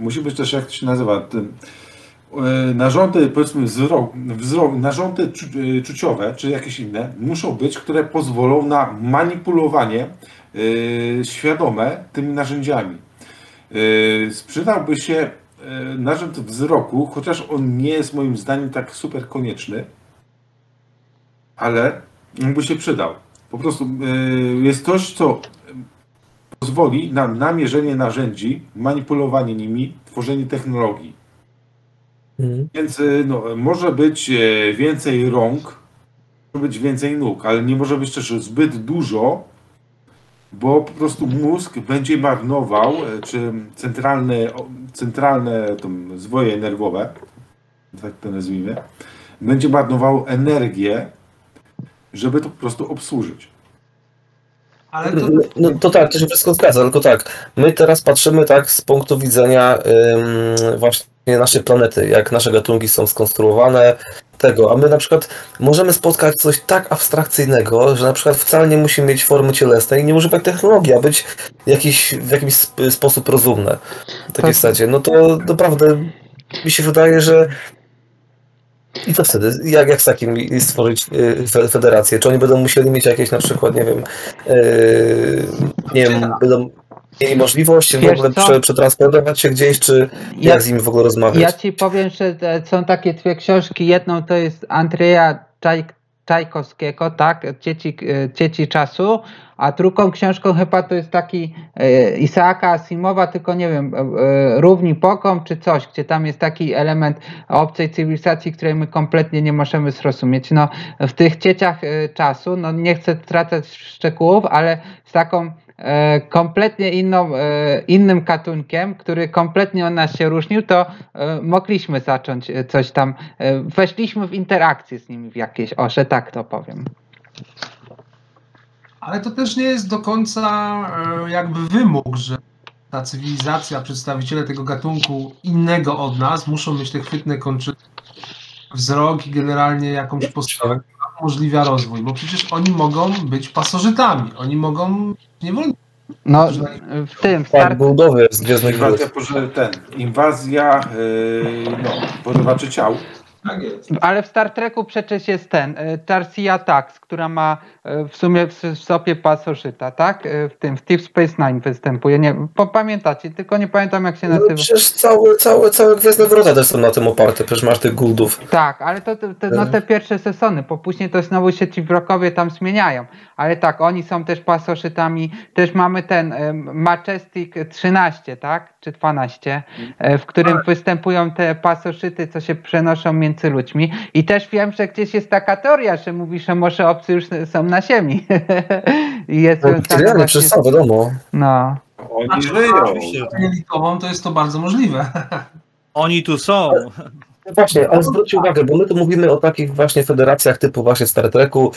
musi być też, jak to się nazywa, e, narządy, powiedzmy, wzrok, wzrok, narządy czu, e, czuciowe, czy jakieś inne, muszą być, które pozwolą na manipulowanie e, świadome tymi narzędziami. E, Sprzydałby się e, narząd wzroku, chociaż on nie jest moim zdaniem tak super konieczny, ale by się przydał. Po prostu e, jest coś, co pozwoli na namierzenie narzędzi, manipulowanie nimi, tworzenie technologii. Mhm. Więc y, no, może być e, więcej rąk, może być więcej nóg, ale nie może być też zbyt dużo, bo po prostu mózg będzie marnował, czy centralne, centralne tam, zwoje nerwowe, tak to nazwijmy, będzie marnował energię, żeby to po prostu obsłużyć. Ale to, No to tak, to się wszystko zgadza, tylko tak, my teraz patrzymy tak z punktu widzenia ym, właśnie naszej planety, jak nasze gatunki są skonstruowane, tego, a my na przykład możemy spotkać coś tak abstrakcyjnego, że na przykład wcale nie musi mieć formy cielesnej, nie używać technologii, a być jakiś, w jakiś sp- sposób rozumne. W takiej Tak. zasadzie. No to naprawdę mi się wydaje, że i co wtedy? Jak, jak z takim stworzyć y, fe- federację? Czy oni będą musieli mieć jakieś na przykład, nie wiem, y, nie wiem, będą mieli możliwość w ogóle prze, przetransportować się gdzieś, czy Ja- jak z nimi w ogóle rozmawiać? Ja ci powiem, że są takie dwie książki. Jedną to jest Andrzeja Czaj, Czajkowskiego, tak? Dzieci, e, Dzieci czasu. A drugą książką chyba to jest taki e, Isaaka Asimowa, tylko nie wiem, e, Równi Pokom czy coś, gdzie tam jest taki element obcej cywilizacji, której my kompletnie nie możemy zrozumieć. No, w tych dzieciach czasu, no nie chcę tracać szczegółów, ale z taką kompletnie inną, e, innym gatunkiem, który kompletnie od nas się różnił, to e, mogliśmy zacząć e, coś tam, e, weszliśmy w interakcję z nimi w jakieś, o, że tak to powiem. Ale to też nie jest do końca e, jakby wymóg, że ta cywilizacja, przedstawiciele tego gatunku innego od nas muszą mieć te chwytne kończyny, wzrok i generalnie jakąś postawę, która umożliwia rozwój, bo przecież oni mogą być pasożytami, oni mogą niewolnikami. No, w tym, w Star, Tak, budowy z Gwiezdnych. Inwazja, poże- ten, inwazja yy, no, porywaczy ciał. Tak jest. ale w Star Treku przecież jest ten, e, Tarsia Tax, która ma e, w sumie w, sobie pasożyta, tak? E, W tym, w Deep Space Nine występuje, nie, po, pamiętacie, tylko nie pamiętam jak się No nazywa. przecież całe, całe, całe Gwiezdne Wrota też są na tym oparte, przecież masz tych guldów. Tak, ale to, to, to no te pierwsze sezony, bo później to znowu się ci wrogowie tam zmieniają. Ale tak, oni są też pasoszytami. Też mamy ten Majestic 13, tak? Czy 12, e, w którym występują te pasoszyty, co się przenoszą między ludźmi. I też wiem, że gdzieś jest taka teoria, że mówi, że może obcy już są na ziemi. [LAUGHS] I jest No, Tyrany właśnie przez z- całe wiadomo. No. Oni żyją. Oczywiście, tak. To jest to bardzo możliwe. [LAUGHS] Oni tu są. No Właśnie, ale zwróćcie uwagę, bo my tu mówimy o takich właśnie federacjach typu właśnie Star Treku,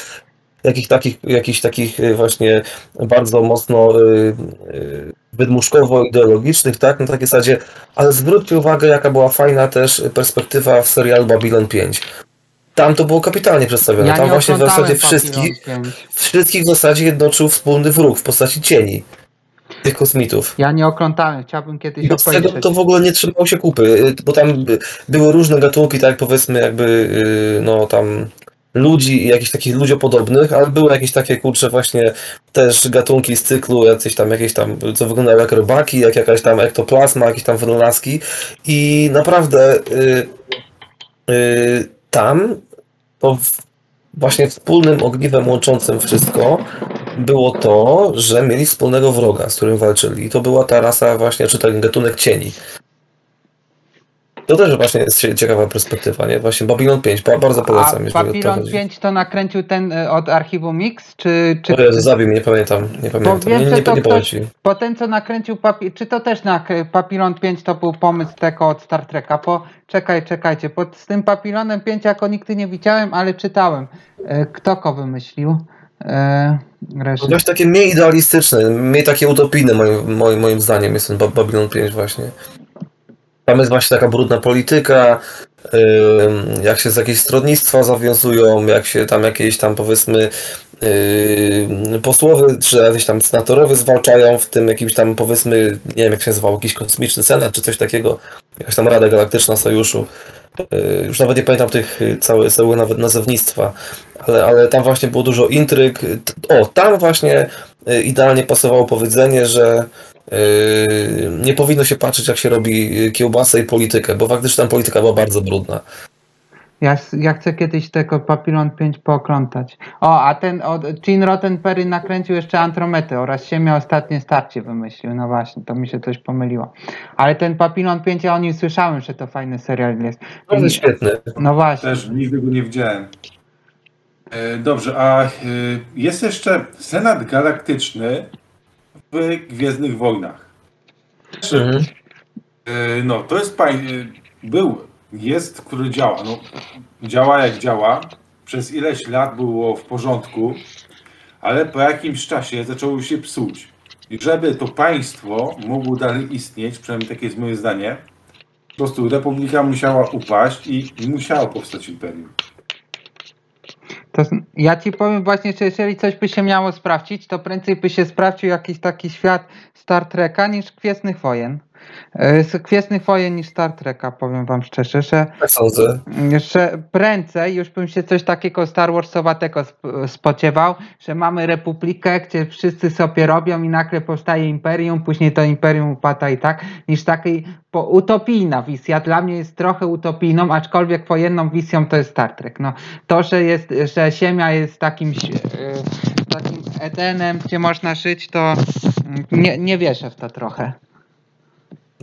jakich takich, jakichś takich y, właśnie bardzo mocno y, y, wydmuszkowo-ideologicznych, tak, na takiej zasadzie, ale zwróćcie uwagę, jaka była fajna też perspektywa w serialu Babylon 5. Tam to było kapitalnie przedstawione. Ja Tam nie właśnie w zasadzie wszystkich, Babylon 5. wszystkich w zasadzie jednoczył wspólny wróg w postaci cieni. Tych kosmitów. Ja nie oglądałem, chciałbym kiedyś I bez tego obejrzeć. to w ogóle nie trzymało się kupy, bo tam by- były różne gatunki, tak powiedzmy jakby, y, no tam ludzi jakichś takich ludziopodobnych, ale były jakieś takie, kurcze, właśnie też gatunki z cyklu, jacyś tam, jakieś tam, co wyglądały jak robaki, jak jakaś tam ektoplazma, jakieś tam wynalazki i naprawdę y, y, tam to właśnie wspólnym ogniwem łączącym wszystko było to, że mieli wspólnego wroga, z którym walczyli. I to była ta rasa właśnie, czy ten gatunek cieni. To też właśnie jest cie- ciekawa perspektywa, nie? Właśnie Babylon 5, ba- bardzo polecam, A chodzi. 5 to nakręcił ten y, od archiwum Mix, czy, czy O zabił mnie, nie pamiętam, nie pamiętam, wiem, nie, nie, nie ktoś- bo ten co nakręcił papi- czy to też na Papillon 5 to był pomysł tego od Star Treka, bo czekaj, czekajcie, bo z tym Papillonem 5 jako nigdy nie widziałem, ale czytałem. E, Kto go wymyślił? E, resztę. Dość takie mniej idealistyczne, mniej takie utopijne moim, moim, moim zdaniem jest ten Ba- Babylon 5 właśnie. Tam jest właśnie taka brudna polityka, jak się z jakieś stronnictwa zawiązują, jak się tam jakieś tam powiedzmy posłowie czy jakieś tam senatorowie zwalczają w tym jakimś tam powiedzmy, nie wiem jak się nazywał, jakiś kosmiczny senat czy coś takiego, jakaś tam Rada Galaktyczna Sojuszu. Yy, Już nawet nie pamiętam tych yy, całe, całego nawet nazewnictwa, ale, ale tam właśnie było dużo intryg. O, tam właśnie idealnie pasowało powiedzenie, że yy, nie powinno się patrzeć jak się robi yy, kiełbasę i politykę, bo faktycznie tam polityka była bardzo brudna. Ja, ja chcę kiedyś tego Papillon 5 pooglądać. O, a ten od Gene Roddenberry nakręcił jeszcze Andrometę oraz Ziemia Ostatnie Starcie wymyślił. No właśnie, to mi się coś pomyliło. Ale ten Papillon 5, ja o nim słyszałem, że to fajny serial jest. To jest świetny. No właśnie. Też nigdy go nie widziałem. E, Dobrze, a e, jest jeszcze Senat Galaktyczny w Gwiezdnych Wojnach. Mhm. E, No, to jest pań... Był, jest, który działa. No, działa jak działa. Przez ileś lat było w porządku, ale po jakimś czasie zaczęło się psuć. I żeby to państwo mogło dalej istnieć, przynajmniej takie jest moje zdanie, po prostu Republika musiała upaść i musiało powstać imperium. Ja ci powiem właśnie, że jeżeli coś by się miało sprawdzić, to prędzej by się sprawdził jakiś taki świat Star Treka niż Gwiezdnych Wojen. E, Z Gwiezdnych Wojen niż Star Treka, powiem wam szczerze, że, Tak sądzę. że prędzej już bym się coś takiego Star Warsowatego sp- spodziewał, że mamy republikę, gdzie wszyscy sobie robią i nagle powstaje imperium, później to imperium upada i tak, niż takiej utopijna wizja. Dla mnie jest trochę utopijną, aczkolwiek wojenną wizją to jest Star Trek. No, to, że jest, że Ziemia jest takim, e, takim Edenem, gdzie można żyć, to mm, nie, nie wierzę w to trochę.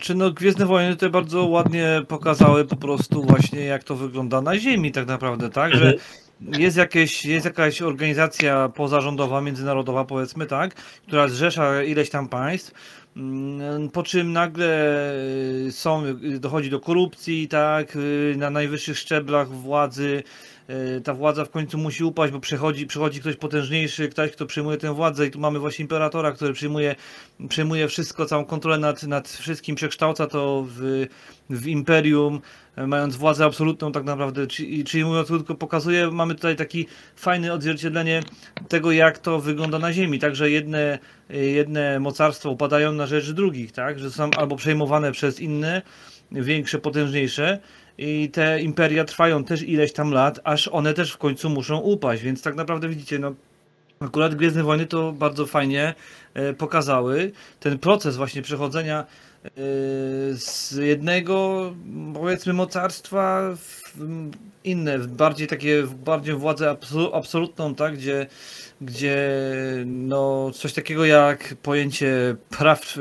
Czy no Gwiezdne Wojny tutaj bardzo ładnie pokazały po prostu właśnie jak to wygląda na Ziemi tak naprawdę, tak? Że jest, jakieś, jest jakaś organizacja pozarządowa, międzynarodowa powiedzmy, tak? Która zrzesza ileś tam państw, mm, po czym nagle y, są, y, dochodzi do korupcji, tak? Y, Na najwyższych szczeblach władzy ta władza w końcu musi upaść, bo przychodzi, przychodzi ktoś potężniejszy, ktoś, kto przejmuje tę władzę. I tu mamy właśnie imperatora, który przyjmuje przejmuje wszystko, całą kontrolę nad, nad wszystkim, przekształca to w, w imperium, e, mając władzę absolutną tak naprawdę, czyli, czyli mówiąc krótko, pokazuje, mamy tutaj taki fajne odzwierciedlenie tego, jak to wygląda na ziemi, także jedne, e, jedne mocarstwa upadają na rzecz drugich, tak, że są albo przejmowane przez inne, większe, potężniejsze i te imperia trwają też ileś tam lat, aż one też w końcu muszą upaść, więc tak naprawdę widzicie, no Akurat Gwiezdne Wojny to bardzo fajnie e, pokazały. Ten proces właśnie przechodzenia e, z jednego, powiedzmy, mocarstwa w inne, bardziej takie, bardziej władzę absolu- absolutną, tak, gdzie, gdzie no, coś takiego jak pojęcie praw e,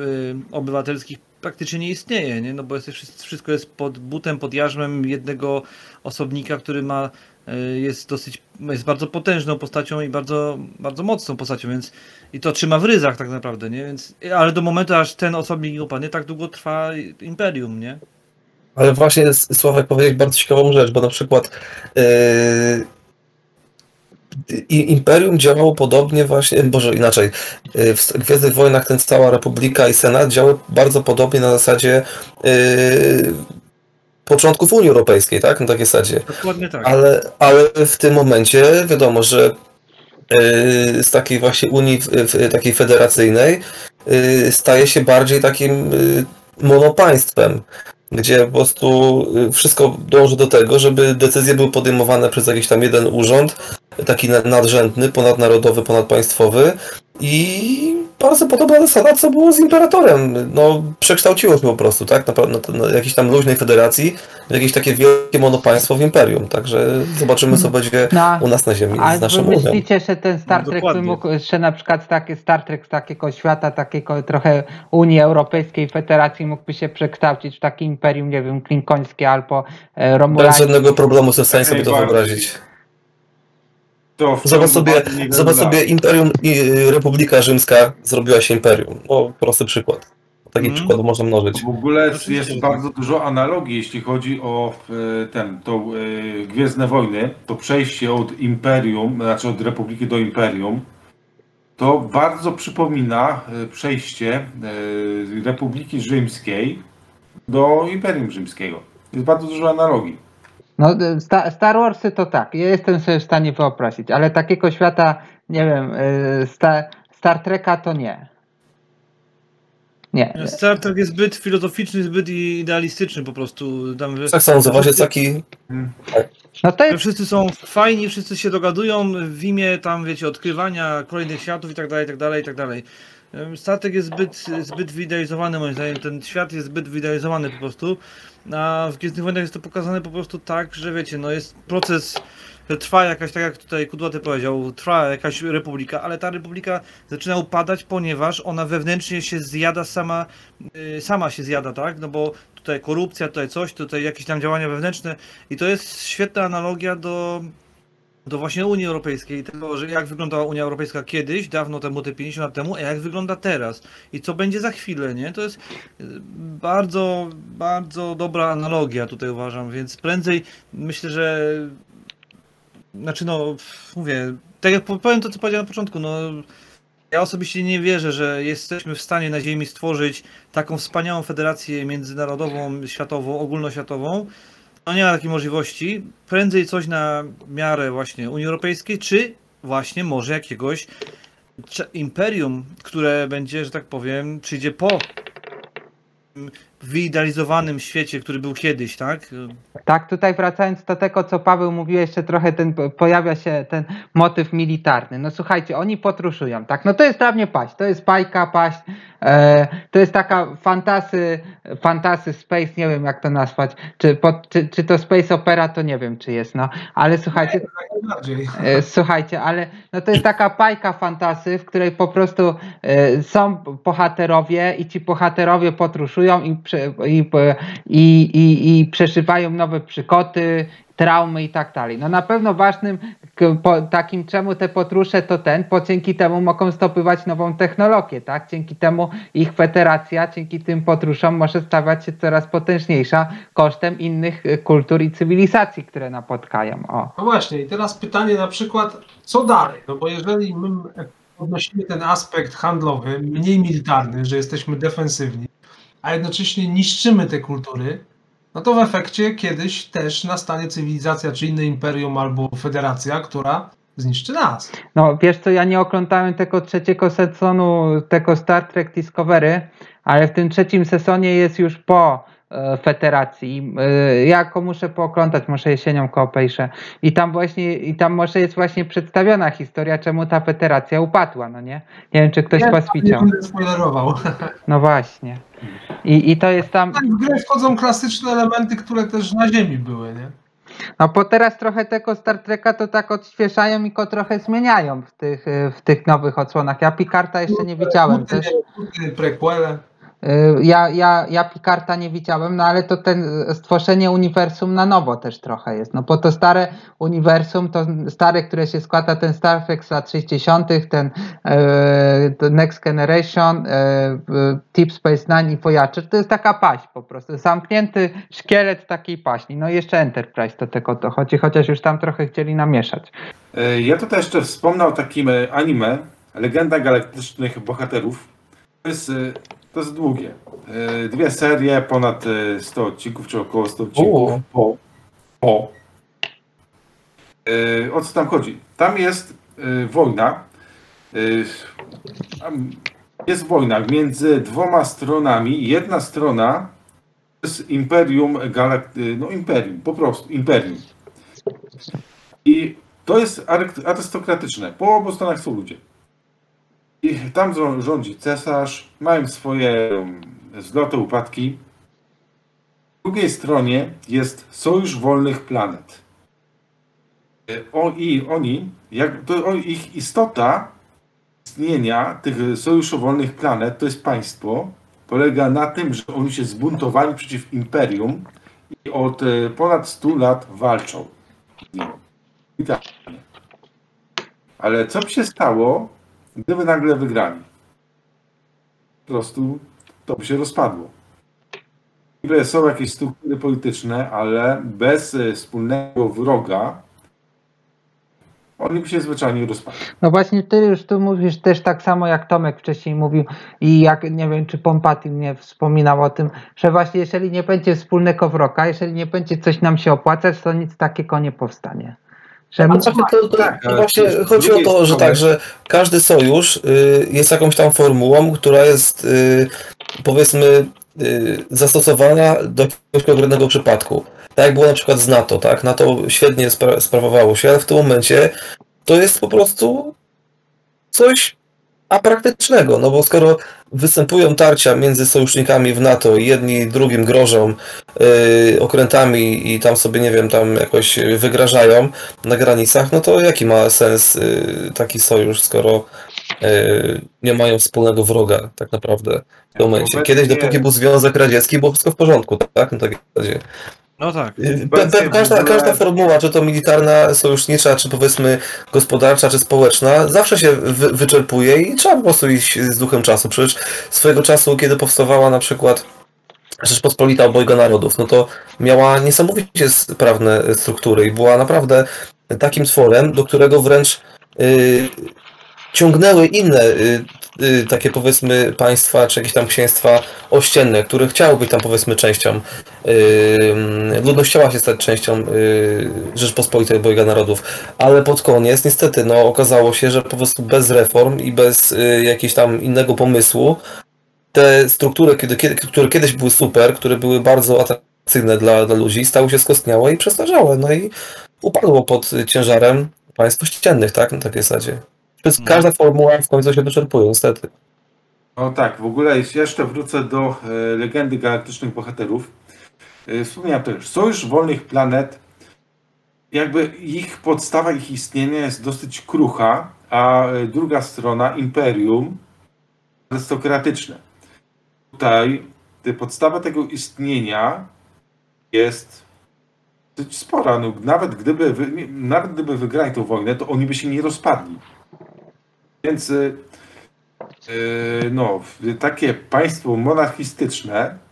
obywatelskich praktycznie nie istnieje, nie? No bo jest, wszystko jest pod butem, pod jarzmem jednego osobnika, który ma e, jest dosyć, jest bardzo potężną postacią i bardzo, bardzo mocną postacią, więc i to trzyma w ryzach tak naprawdę, nie? Więc, ale do momentu, aż ten osobnik nie upadnie, tak długo trwa imperium, nie? Ale właśnie Sławek powiedział bardzo ciekawą rzecz, bo na przykład yy, Imperium działało podobnie właśnie, boże inaczej, yy, w Gwiezdnych Wojnach ten cała Republika i Senat działały bardzo podobnie na zasadzie yy, początków Unii Europejskiej, tak? Na takiej zasadzie. Dokładnie tak. Ale, ale w tym momencie wiadomo, że yy, z takiej właśnie Unii w, w, takiej federacyjnej yy, staje się bardziej takim yy, monopaństwem, gdzie po prostu yy, wszystko dąży do tego, żeby decyzje były podejmowane przez jakiś tam jeden urząd, taki na- nadrzędny, ponadnarodowy, ponadpaństwowy i bardzo podobna zasada, co było z imperatorem. No, przekształciło się po prostu, tak? Na, na, na jakiejś tam luźnej federacji w jakieś takie wielkie monopaństwo w imperium. Także zobaczymy, co będzie No, u nas na Ziemi A z naszą wy Unią. myślicie, że ten Star No, Trek by dokładnie. mógł, że na przykład taki Star Trek z takiego świata, takiego trochę Unii Europejskiej Federacji mógłby się przekształcić w takie imperium, nie wiem, klinkońskie albo e, Bez Romulańskie? żadnego problemu jestem w stanie sobie to wyobrazić. To Zobacz sobie, zobacz sobie Imperium i y, Republika Rzymska zrobiła się imperium. No, prosty przykład. Takich Mhm. przykładów można mnożyć. W ogóle jest bardzo dużo analogii, jeśli chodzi o e, ten, tą e, Gwiezdne Wojny, to przejście od Imperium, znaczy od Republiki do Imperium, to bardzo przypomina e, przejście Republiki Rzymskiej do Imperium Rzymskiego. Jest bardzo dużo analogii. No, e, Sta- Star Warsy to tak, ja jestem sobie w stanie wyobrazić, ale takiego świata, nie wiem, e, Sta- Star Treka to nie. Nie. Star Trek jest zbyt filozoficzny, zbyt idealistyczny po prostu. Tam, Tak sądzę, właśnie taki No to jest, wszyscy są fajni, wszyscy się dogadują w imię tam, wiecie, odkrywania kolejnych światów i tak dalej, i tak dalej, i tak dalej. Statek jest zbyt, zbyt wyidealizowany moim zdaniem, ten świat jest zbyt wyidealizowany po prostu, a w Gwiezdnych Wojnach jest to pokazane po prostu tak, że wiecie, no jest proces, trwa jakaś, tak jak tutaj Kudłaty powiedział, trwa jakaś republika, ale ta republika zaczyna upadać, ponieważ ona wewnętrznie się zjada sama, y, sama się zjada, tak, no bo tutaj korupcja, tutaj coś, tutaj jakieś tam działania wewnętrzne. I to jest świetna analogia do, do właśnie Unii Europejskiej, tego, że jak wyglądała Unia Europejska kiedyś, dawno temu, te 50 lat temu, a jak wygląda teraz i co będzie za chwilę, nie? To jest y, bardzo, bardzo dobra analogia tutaj uważam, więc prędzej myślę, że znaczy no, mówię, tak jak powiem to, co powiedziałem na początku, no ja osobiście nie wierzę, że jesteśmy w stanie na Ziemi stworzyć taką wspaniałą federację międzynarodową, światową, ogólnoświatową, no nie ma takiej możliwości. Prędzej coś na miarę właśnie Unii Europejskiej, czy właśnie może jakiegoś imperium, które będzie, że tak powiem, przyjdzie po wyidealizowanym świecie, który był kiedyś, tak? Tak, tutaj wracając do tego, co Paweł mówił, jeszcze trochę ten, pojawia się ten motyw militarny. No słuchajcie, oni potruszują, tak? No to jest dla mnie paść, to jest bajka, paść, e, to jest taka fantasy, fantasy space, nie wiem jak to nazwać, czy, po, czy, czy to space opera, to nie wiem czy jest, no, ale słuchajcie, najbardziej. E, Słuchajcie, ale no to jest taka bajka fantasy, w której po prostu e, są bohaterowie i ci bohaterowie potruszują i, i, i, i, i przeżywają nowe przykody, traumy i tak dalej. No na pewno ważnym takim czemu te potrusze to ten, bo dzięki temu mogą zdobywać nową technologię, tak? Dzięki temu ich federacja, dzięki tym potruszom może stawać się coraz potężniejsza kosztem innych e, kultur i cywilizacji, które napotkają. O. No właśnie, i teraz pytanie na przykład, co dalej? No bo jeżeli my podnosimy ten aspekt handlowy, mniej militarny, że jesteśmy defensywni, a jednocześnie niszczymy te kultury, no to w efekcie kiedyś też nastanie cywilizacja, czy inne imperium albo federacja, która zniszczy nas. No wiesz co, ja nie oglądałem tego trzeciego sezonu tego Star Trek Discovery, ale w tym trzecim sezonie jest już po federacji. E, ja go muszę pooglądać, może jesienią go obejrzę. I tam właśnie, i tam może jest właśnie przedstawiona historia, czemu ta federacja upadła, no nie? Nie wiem, czy ktoś Nie, was nie widział. będę spoilerował. [LAUGHS] No właśnie. I, I to jest tam, Tak, w grę wchodzą klasyczne elementy, które też na Ziemi były, nie? no bo teraz trochę tego Star Treka to tak odświeżają i go trochę zmieniają w tych, e, w tych nowych odsłonach. Ja Picarta jeszcze nie widziałem też. prequele. Y, Ja, ja, ja Picarta nie widziałem, no ale to ten y, stworzenie uniwersum na nowo też trochę jest. No bo to stare uniwersum, to stare, które się składa, ten Star Trek z lat 60., ten e, Next Generation, e, Deep Space Nine i Voyager, to jest taka paść po prostu. Zamknięty szkielet takiej paśni. No i jeszcze Enterprise do tego dochodzi, chociaż już tam trochę chcieli namieszać. Ja tutaj jeszcze wspomnę o takim anime, Legenda Galaktycznych Bohaterów. To jest, to jest długie. E, Dwie serie, ponad e, 100 odcinków, czy około 100 odcinków. Po. Po. E, O co tam chodzi? Tam jest wojna. Tam Jest wojna między dwoma stronami. Jedna strona to jest Imperium Galakty... No Imperium, po prostu Imperium. I to jest arystokratyczne. Po obu stronach są ludzie. Tam rządzi cesarz, mają swoje um, zloty, upadki. Po drugiej stronie jest Sojusz Wolnych Planet. E, O, I oni, jak, to o, ich istota istnienia tych Sojuszu Wolnych Planet, to jest państwo, polega na tym, że oni się zbuntowali przeciw Imperium i od e, ponad 100 lat walczą. z. I tak. Ale co by się stało, gdyby nagle wygrali? Po prostu to by się rozpadło. Niby są jakieś struktury polityczne, ale bez e, wspólnego wroga oni by się zwyczajnie rozpadli. No właśnie ty już tu mówisz też tak samo jak Tomek wcześniej mówił i jak nie wiem czy Pompaty mnie wspominał o tym, że właśnie jeżeli nie będzie wspólnego wroga, jeżeli nie będzie coś nam się opłacać, to nic takiego nie powstanie. Właśnie to, to, tak, to właśnie chodzi o to, że tak, że każdy sojusz y, jest jakąś tam formułą, która jest y, powiedzmy y, zastosowana do jakiegoś konkretnego przypadku. Tak jak było na przykład z NATO, tak? NATO świetnie spra- sprawowało się, ale w tym momencie to jest po prostu coś apraktycznego, no bo skoro występują tarcia między sojusznikami w NATO i jedni drugim grożą y, okrętami i tam sobie, nie wiem, tam jakoś wygrażają na granicach, no to jaki ma sens y, taki sojusz, skoro y, nie mają wspólnego wroga tak naprawdę w tym momencie. Kiedyś, dopóki był Związek Radziecki, było wszystko w porządku, tak? Na zasadzie. No tak. Y, Pe, pe, każda, każda formuła, czy to militarna, sojusznicza, czy powiedzmy gospodarcza, czy społeczna, zawsze się wy, wyczerpuje i trzeba po prostu iść z duchem czasu. Przecież swojego czasu, kiedy powstawała na przykład Rzeczpospolita Obojga Narodów, no to miała niesamowicie sprawne struktury i była naprawdę takim tworem, do którego wręcz y, ciągnęły inne y, y, takie powiedzmy państwa, czy jakieś tam księstwa ościenne, które chciały być tam powiedzmy częścią, y, ludność chciała się stać częścią y, Rzeczpospolitej obojga narodów, ale pod koniec niestety no okazało się, że po prostu bez reform i bez y, jakiegoś tam innego pomysłu te struktury, które kiedyś były super, które były bardzo atrakcyjne dla, dla ludzi, stały się skostniałe i przestarzałe, no i upadło pod ciężarem państw ościennych, tak, na takiej zasadzie. Więc każda formuła w końcu się wyczerpuje, niestety. No tak, w ogóle jeszcze wrócę do e, legendy galaktycznych bohaterów. E, wspomniałem też, Sojusz Wolnych Planet, jakby ich podstawa, ich istnienia jest dosyć krucha, a e, druga strona, Imperium, arystokratyczne. Tutaj podstawa tego istnienia jest dosyć spora. No, nawet, gdyby, nawet gdyby wygrali tę wojnę, to oni by się nie rozpadli. Więc y, y, no, takie państwo monarchistyczne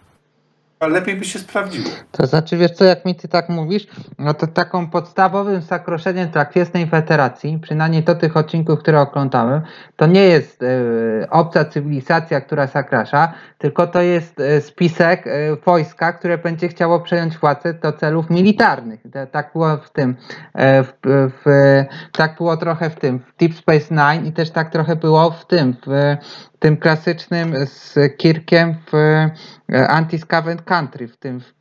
lepiej by się sprawdziło. To znaczy, wiesz co, jak mi ty tak mówisz, no to taką podstawowym zakroszeniem dla Kwiesnej Federacji, przynajmniej do tych odcinków, które oglądałem, to nie jest e, obca cywilizacja, która zakrasza, tylko to jest e, spisek e, wojska, które będzie chciało przejąć władzę do celów militarnych. Tak było w tym, w, w, tak było trochę w tym, w Deep Space Nine i też tak trochę było w tym, w tym klasycznym z Kirkiem w e, Anti-Scavenged Country, w tym, w,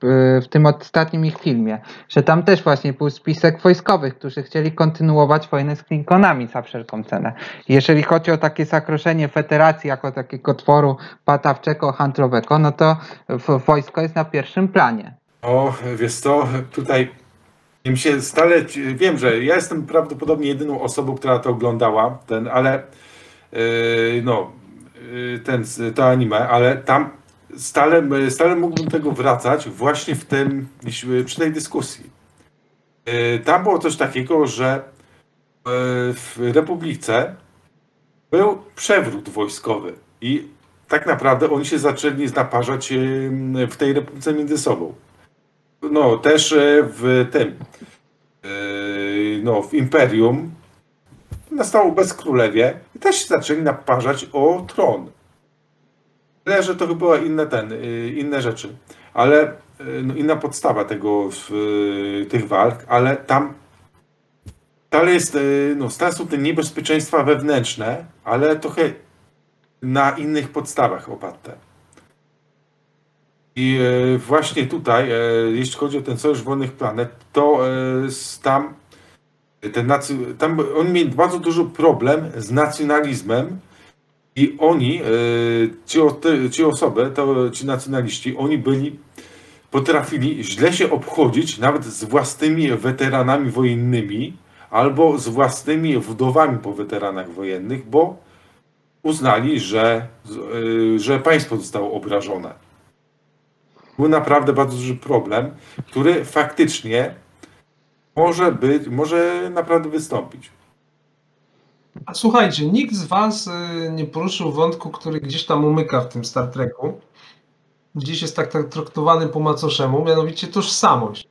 w tym ostatnim ich filmie, że tam też właśnie był spisek wojskowych, którzy chcieli kontynuować wojnę z Klingonami za wszelką cenę. Jeżeli chodzi o takie zakroszenie federacji jako takiego tworu batawczego, handlowego, no to wojsko jest na pierwszym planie. O, wiesz co, tutaj mi się stale, wiem, że ja jestem prawdopodobnie jedyną osobą, która to oglądała, ten, ale yy, no, ten, to anime, ale tam stale, stale mógłbym tego wracać właśnie w tym, jeśli- przy tej dyskusji. Yy, Tam było coś takiego, że w Republice był przewrót wojskowy i tak naprawdę oni się zaczęli naparzać w tej Republice między sobą. No, też w tym, no, w Imperium nastało bezkrólewie i też się zaczęli naparzać o tron. Tyle, że to były inne e, inne rzeczy, ale e, no, inna podstawa tego, w, e, tych walk, ale tam dalej jest, no, są te niebezpieczeństwa wewnętrzne, ale trochę na innych podstawach oparte. I właśnie tutaj, jeśli chodzi o ten Sojusz Wolnych Planet, to tam, ten nacy, tam oni mieli bardzo duży problem z nacjonalizmem i oni, e, ci, ci osoby, to, ci nacjonaliści, oni byli, potrafili źle się obchodzić nawet z własnymi weteranami wojennymi albo z własnymi wdowami po weteranach wojennych, bo uznali, że, e, że państwo zostało obrażone. Był naprawdę bardzo duży problem, który faktycznie może być, może naprawdę wystąpić. A słuchajcie, nikt z Was y, nie poruszył wątku, który gdzieś tam umyka w tym Star Treku. Gdzieś jest tak, tak traktowany po macoszemu, mianowicie tożsamość.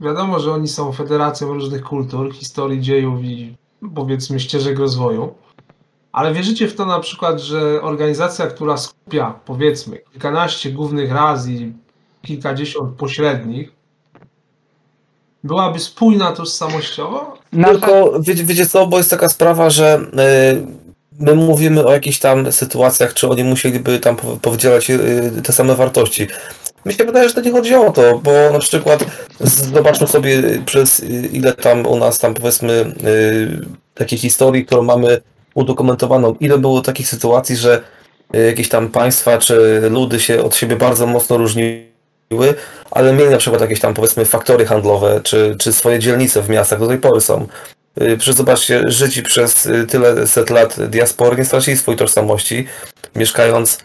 Wiadomo, że oni są federacją różnych kultur, historii, dziejów i powiedzmy ścieżek rozwoju. Ale wierzycie w to na przykład, że organizacja, która skupia powiedzmy kilkanaście głównych ras i kilkadziesiąt pośrednich, byłaby spójna tożsamościowo? Nasza, Tylko wiecie, wiecie co, bo jest taka sprawa, że y, my mówimy o jakichś tam sytuacjach, czy oni musieliby tam po- powydzielać y, te same wartości. Mi się wydaje, że to nie chodzi o to, bo na przykład zobaczmy sobie przez y, ile tam u nas tam powiedzmy y, takiej historii, którą mamy udokumentowaną, ile było takich sytuacji, że y, jakieś tam państwa czy ludy się od siebie bardzo mocno różniły, ale mieli na przykład jakieś tam powiedzmy faktory handlowe, czy, czy swoje dzielnice w miastach do tej pory są. Y, Przecież zobaczcie, Żydzi przez y, tyle set lat diaspory nie stracili swojej tożsamości, mieszkając y,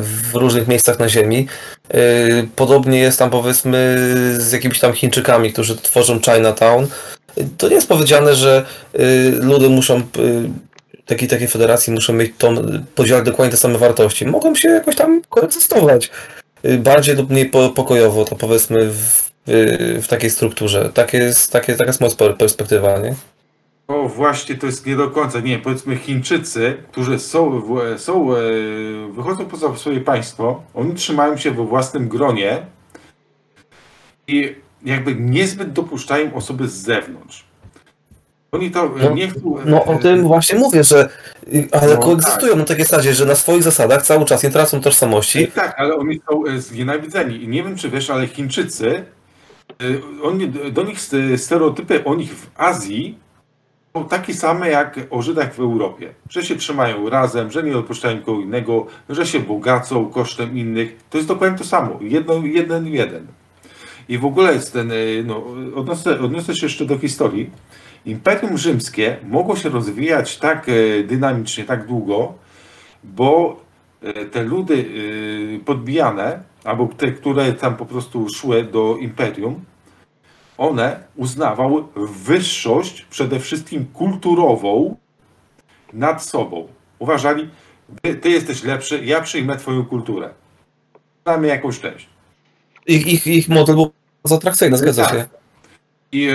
w różnych miejscach na ziemi. Podobnie jest tam powiedzmy z jakimiś tam Chińczykami, którzy tworzą Chinatown. To nie jest powiedziane, że ludy muszą, takiej, takiej federacji muszą mieć tą, podzielać dokładnie te same wartości. Mogą się jakoś tam koegzystować bardziej lub mniej po- pokojowo, to powiedzmy w, w, w takiej strukturze. Takie jest, takie, taka jest moja per- perspektywa, nie? O, właśnie to jest nie do końca. Nie, powiedzmy Chińczycy, którzy są, są e, wychodzą poza swoje państwo, oni trzymają się we własnym gronie i jakby niezbyt dopuszczają osoby z zewnątrz. Oni to e, No, nie chcą. No o tym właśnie mówię, że ale No, koegzystują na takiej zasadzie, że na swoich zasadach cały czas nie tracą tożsamości. Tak, ale oni są e, znienawidzeni. I nie wiem, czy wiesz, ale Chińczycy, e, oni, do nich st- stereotypy o nich w Azji są takie same jak o Żydach w Europie. Że się trzymają razem, że nie odpuszczają kogo innego, że się bogacą kosztem innych. To jest dokładnie to samo. Jedno, jeden jeden. I w ogóle jest ten, e, no, odniosę, odniosę się jeszcze do historii. Imperium Rzymskie mogło się rozwijać tak e, dynamicznie, tak długo, bo e, te ludy e, podbijane, albo te, które tam po prostu szły do imperium, one uznawały wyższość przede wszystkim kulturową nad sobą. Uważali, ty, ty jesteś lepszy, ja przyjmę twoją kulturę. Damy jakąś część. Ich, ich, ich model był bardzo atrakcyjny, zgadza Tak. się. I e,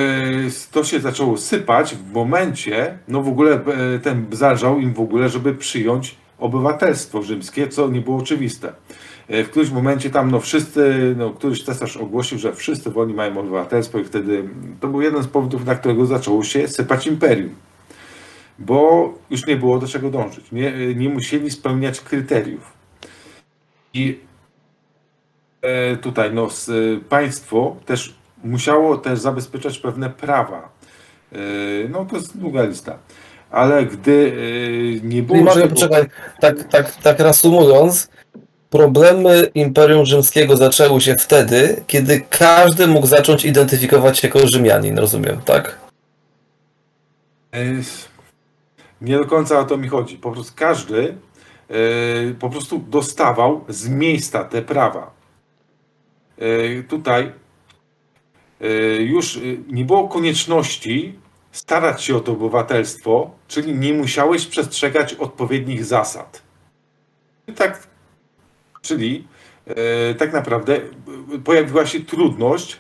to się zaczęło sypać w momencie, no w ogóle e, ten zależał im w ogóle, żeby przyjąć obywatelstwo rzymskie, co nie było oczywiste. E, W którymś momencie tam no wszyscy, no któryś cesarz ogłosił, że wszyscy wolni mają obywatelstwo i wtedy to był jeden z powodów, dla którego zaczęło się sypać imperium. Bo już nie było do czego dążyć. Nie, nie musieli spełniać kryteriów. I tutaj no, państwo też musiało też zabezpieczać pewne prawa. E, No to jest długa lista. Ale gdy e, nie było... Czyli czego- poczekaj, tak, tak, tak reasumując, problemy Imperium Rzymskiego zaczęły się wtedy, kiedy każdy mógł zacząć identyfikować się jako Rzymianin, rozumiem, tak? E, Nie do końca o to mi chodzi. Po prostu każdy po prostu dostawał z miejsca te prawa. Tutaj już e, nie było konieczności starać się o to obywatelstwo, czyli nie musiałeś przestrzegać odpowiednich zasad. Tak, czyli e, tak naprawdę pojawiła się trudność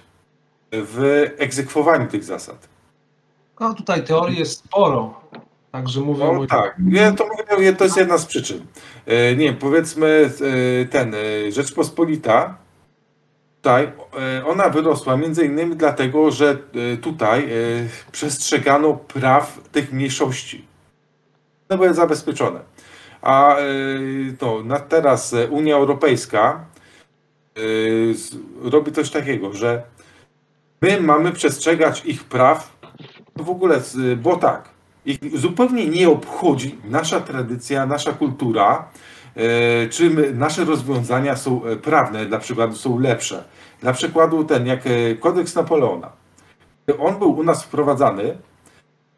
w egzekwowaniu tych zasad. No tutaj teorii jest sporo. Także mówię No tak, ja to mówię, to jest jedna z przyczyn. Nie, powiedzmy ten, Rzeczpospolita, tutaj, e, ona wyrosła między innymi dlatego, że e, tutaj e, przestrzegano praw tych mniejszości. One były zabezpieczone. A no, na teraz Unia Europejska robi coś takiego, że my mamy przestrzegać ich praw w ogóle, bo tak, ich zupełnie nie obchodzi nasza tradycja, nasza kultura, czy my, nasze rozwiązania są e, prawne, dla przykładu są lepsze. Dla przykładu ten, jak e, kodeks Napoleona. Gdy on był u nas wprowadzany,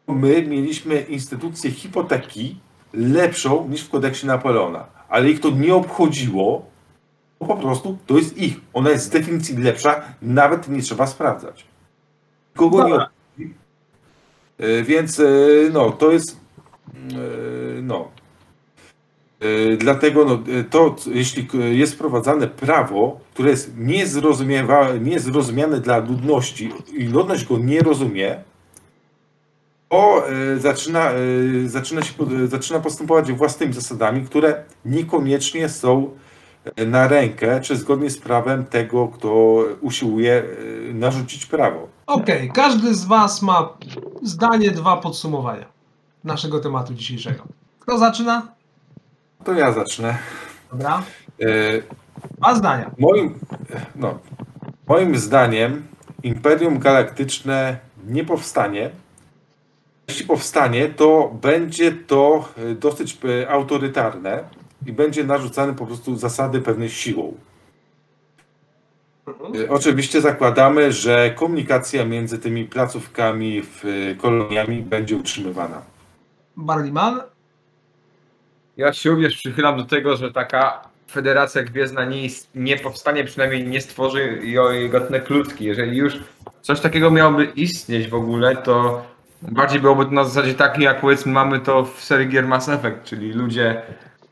my mieliśmy instytucję hipoteki lepszą niż w kodeksie Napoleona. Ale ich to nie obchodziło, bo po prostu to jest ich. Ona jest z definicji lepsza, nawet nie trzeba sprawdzać. Kogo nie obchodzi. E, Więc e, no, to jest e, no. E, Dlatego no, e, to, jeśli k- jest wprowadzane prawo, które jest niezrozumiane dla ludności i ludność go nie rozumie, to e, zaczyna, e, zaczyna, się, e, zaczyna postępować własnymi zasadami, które niekoniecznie są e, na rękę, czy zgodnie z prawem tego, kto usiłuje e, narzucić prawo. Okej, każdy z Was ma zdanie, dwa podsumowania naszego tematu dzisiejszego. Kto zaczyna? To ja zacznę. Dobra. E, Dwa zdania. Moim, no, moim zdaniem Imperium Galaktyczne nie powstanie. Jeśli powstanie, to będzie to e, dosyć e, autorytarne i będzie narzucane po prostu zasady pewnej siłą. E, Oczywiście zakładamy, że komunikacja między tymi placówkami, w koloniami będzie utrzymywana. Barliman? Ja się również przychylam do tego, że taka federacja gwiezdna nie, nie powstanie, przynajmniej nie stworzy jej gatunek ludzki. Jeżeli już coś takiego miałoby istnieć w ogóle, to bardziej byłoby to na zasadzie takiej, jak powiedzmy mamy to w serii Mass Effect, czyli ludzie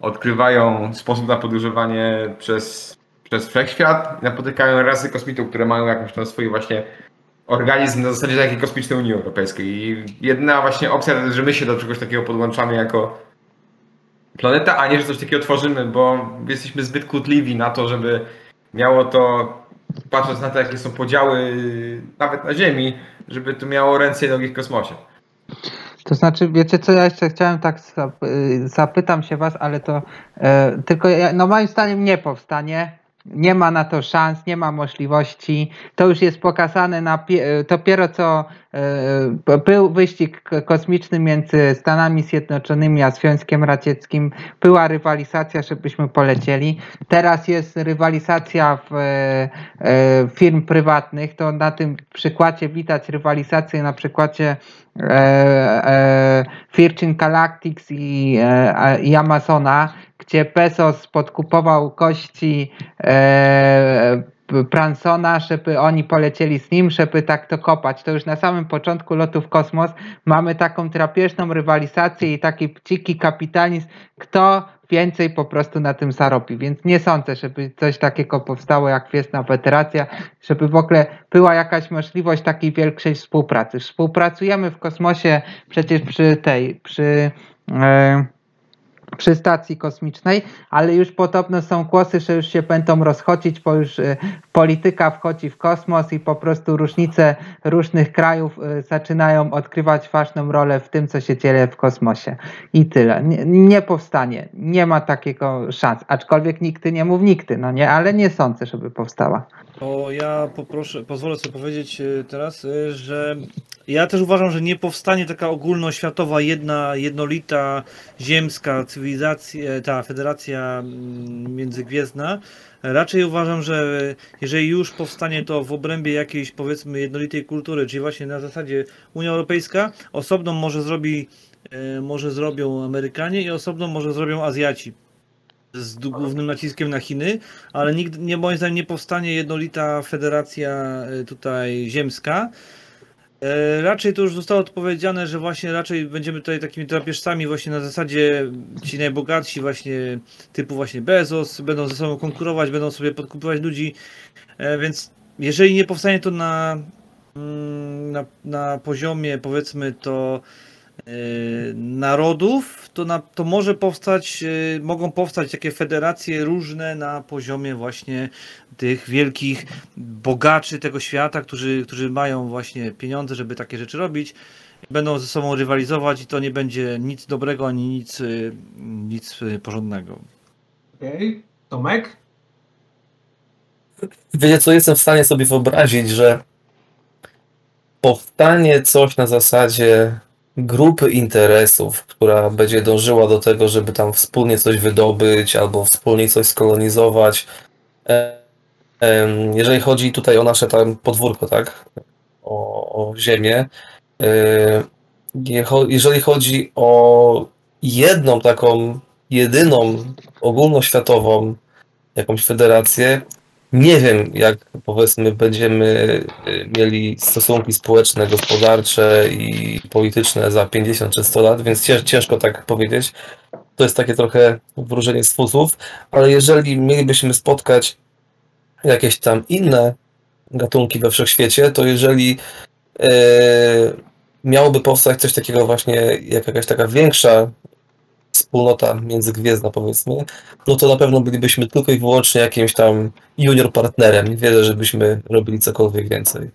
odkrywają sposób na podróżowanie przez, przez wszechświat napotykają rasy kosmitów, które mają jakąś tam swoją właśnie organizm na zasadzie takiej kosmicznej Unii Europejskiej. I jedyna właśnie opcja, że my się do czegoś takiego podłączamy jako planeta, a nie, że coś takiego tworzymy, bo jesteśmy zbyt kłótliwi na to, żeby miało to, patrząc na to, jakie są podziały nawet na Ziemi, żeby to miało ręce i nogi w kosmosie. To znaczy, wiecie co, ja jeszcze chciałem tak y, zapytam się was, ale to e, tylko ja, no moim zdaniem nie powstanie. Nie ma na to szans, nie ma możliwości. To już jest pokazane na pie- dopiero co e, był wyścig kosmiczny między Stanami Zjednoczonymi a Związkiem Radzieckim. Była rywalizacja, żebyśmy polecieli. Teraz jest rywalizacja w, e, e, firm prywatnych. To na tym przykładzie widać rywalizację na przykładzie Virgin Galactics i, i Amazona, gdzie Bezos podkupował kości e, Bransona, żeby oni polecieli z nim, żeby tak to kopać. To już na samym początku lotu w kosmos mamy taką drapieżną rywalizację i taki dziki kapitalizm, kto więcej po prostu na tym zarobi. Więc nie sądzę, żeby coś takiego powstało jak Gwiezdna Federacja, żeby w ogóle była jakaś możliwość takiej większej współpracy. Współpracujemy w kosmosie przecież przy tej, przy, e, przy stacji kosmicznej, ale już podobno są głosy, że już się będą rozchodzić, bo już e, polityka wchodzi w kosmos i po prostu różnice różnych krajów e, zaczynają odgrywać ważną rolę w tym, co się dzieje w kosmosie. I tyle. Nie, nie powstanie. Nie ma takiego szans. Aczkolwiek nigdy nie mów nigdy, no nie, ale nie sądzę, żeby powstała. To ja poproszę, pozwolę sobie powiedzieć e, teraz, że ja też uważam, że nie powstanie taka ogólnoświatowa, jedna, jednolita, ziemska cywilizacja, ta federacja mm, międzygwiezdna. Raczej uważam, że jeżeli już powstanie to w obrębie jakiejś powiedzmy jednolitej kultury, czyli właśnie na zasadzie Unia Europejska, osobną może zrobi, e, może zrobią Amerykanie i osobną może zrobią Azjaci z głównym naciskiem na Chiny, ale nigdy, nie, moim zdaniem nie powstanie jednolita federacja e, tutaj ziemska. E, Raczej to już zostało odpowiedziane, że właśnie raczej będziemy tutaj takimi drapieżcami właśnie na zasadzie ci najbogatsi właśnie typu właśnie Bezos będą ze sobą konkurować, będą sobie podkupywać ludzi, E, więc jeżeli nie powstanie to na, mm, na, na poziomie powiedzmy to narodów, to, na, to może powstać, e, mogą powstać takie federacje różne na poziomie właśnie tych wielkich bogaczy tego świata, którzy, którzy mają właśnie pieniądze, żeby takie rzeczy robić. Będą ze sobą rywalizować i to nie będzie nic dobrego ani nic, e, nic e, porządnego. Okej. Tomek? Wiecie co, jestem w stanie sobie wyobrazić, że powstanie coś na zasadzie grupy interesów, która będzie dążyła do tego, żeby tam wspólnie coś wydobyć albo wspólnie coś skolonizować. E, Jeżeli chodzi tutaj o nasze tam podwórko, tak? O, o ziemię. e, Jeżeli chodzi o jedną taką, jedyną ogólnoświatową jakąś federację, nie wiem, jak powiedzmy będziemy y, mieli stosunki społeczne, gospodarcze i polityczne za 50 czy 100 lat, więc cięż, ciężko tak powiedzieć. To jest takie trochę wróżenie z fusów, ale jeżeli mielibyśmy spotkać jakieś tam inne gatunki we wszechświecie, to jeżeli e, miałoby powstać coś takiego właśnie, jak jakaś taka większa wspólnota międzygwiezdna powiedzmy, no to na pewno bylibyśmy tylko i wyłącznie jakimś tam junior partnerem. Nie wierzę, żebyśmy robili cokolwiek więcej.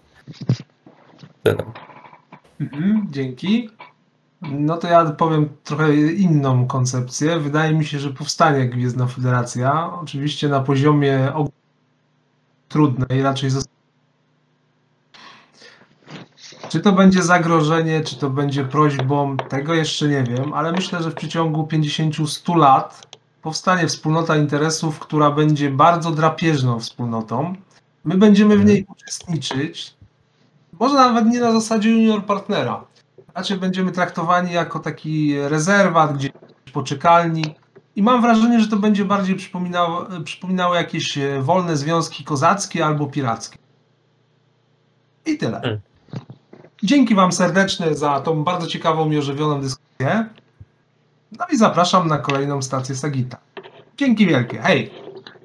Mhm, dzięki. No to ja powiem trochę inną koncepcję. Wydaje mi się, że powstanie Gwiezdna Federacja. Oczywiście na poziomie trudnej, raczej zos- Czy to będzie zagrożenie, czy to będzie prośbą, tego jeszcze nie wiem, ale myślę, że w przeciągu 50-100 lat powstanie wspólnota interesów, która będzie bardzo drapieżną wspólnotą. My będziemy w niej uczestniczyć, może nawet nie na zasadzie junior partnera. Raczej będziemy traktowani jako taki rezerwat, gdzieś poczekalni. I mam wrażenie, że to będzie bardziej przypominało, przypominało jakieś e, wolne związki kozackie albo pirackie. I tyle. Dzięki Wam serdeczne za tą bardzo ciekawą i ożywioną dyskusję. No i zapraszam na kolejną stację Sagita. Dzięki wielkie. Hej!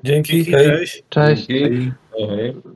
Dzięki, Dzięki, hej. cześć. Cześć. Dzięki. Hej.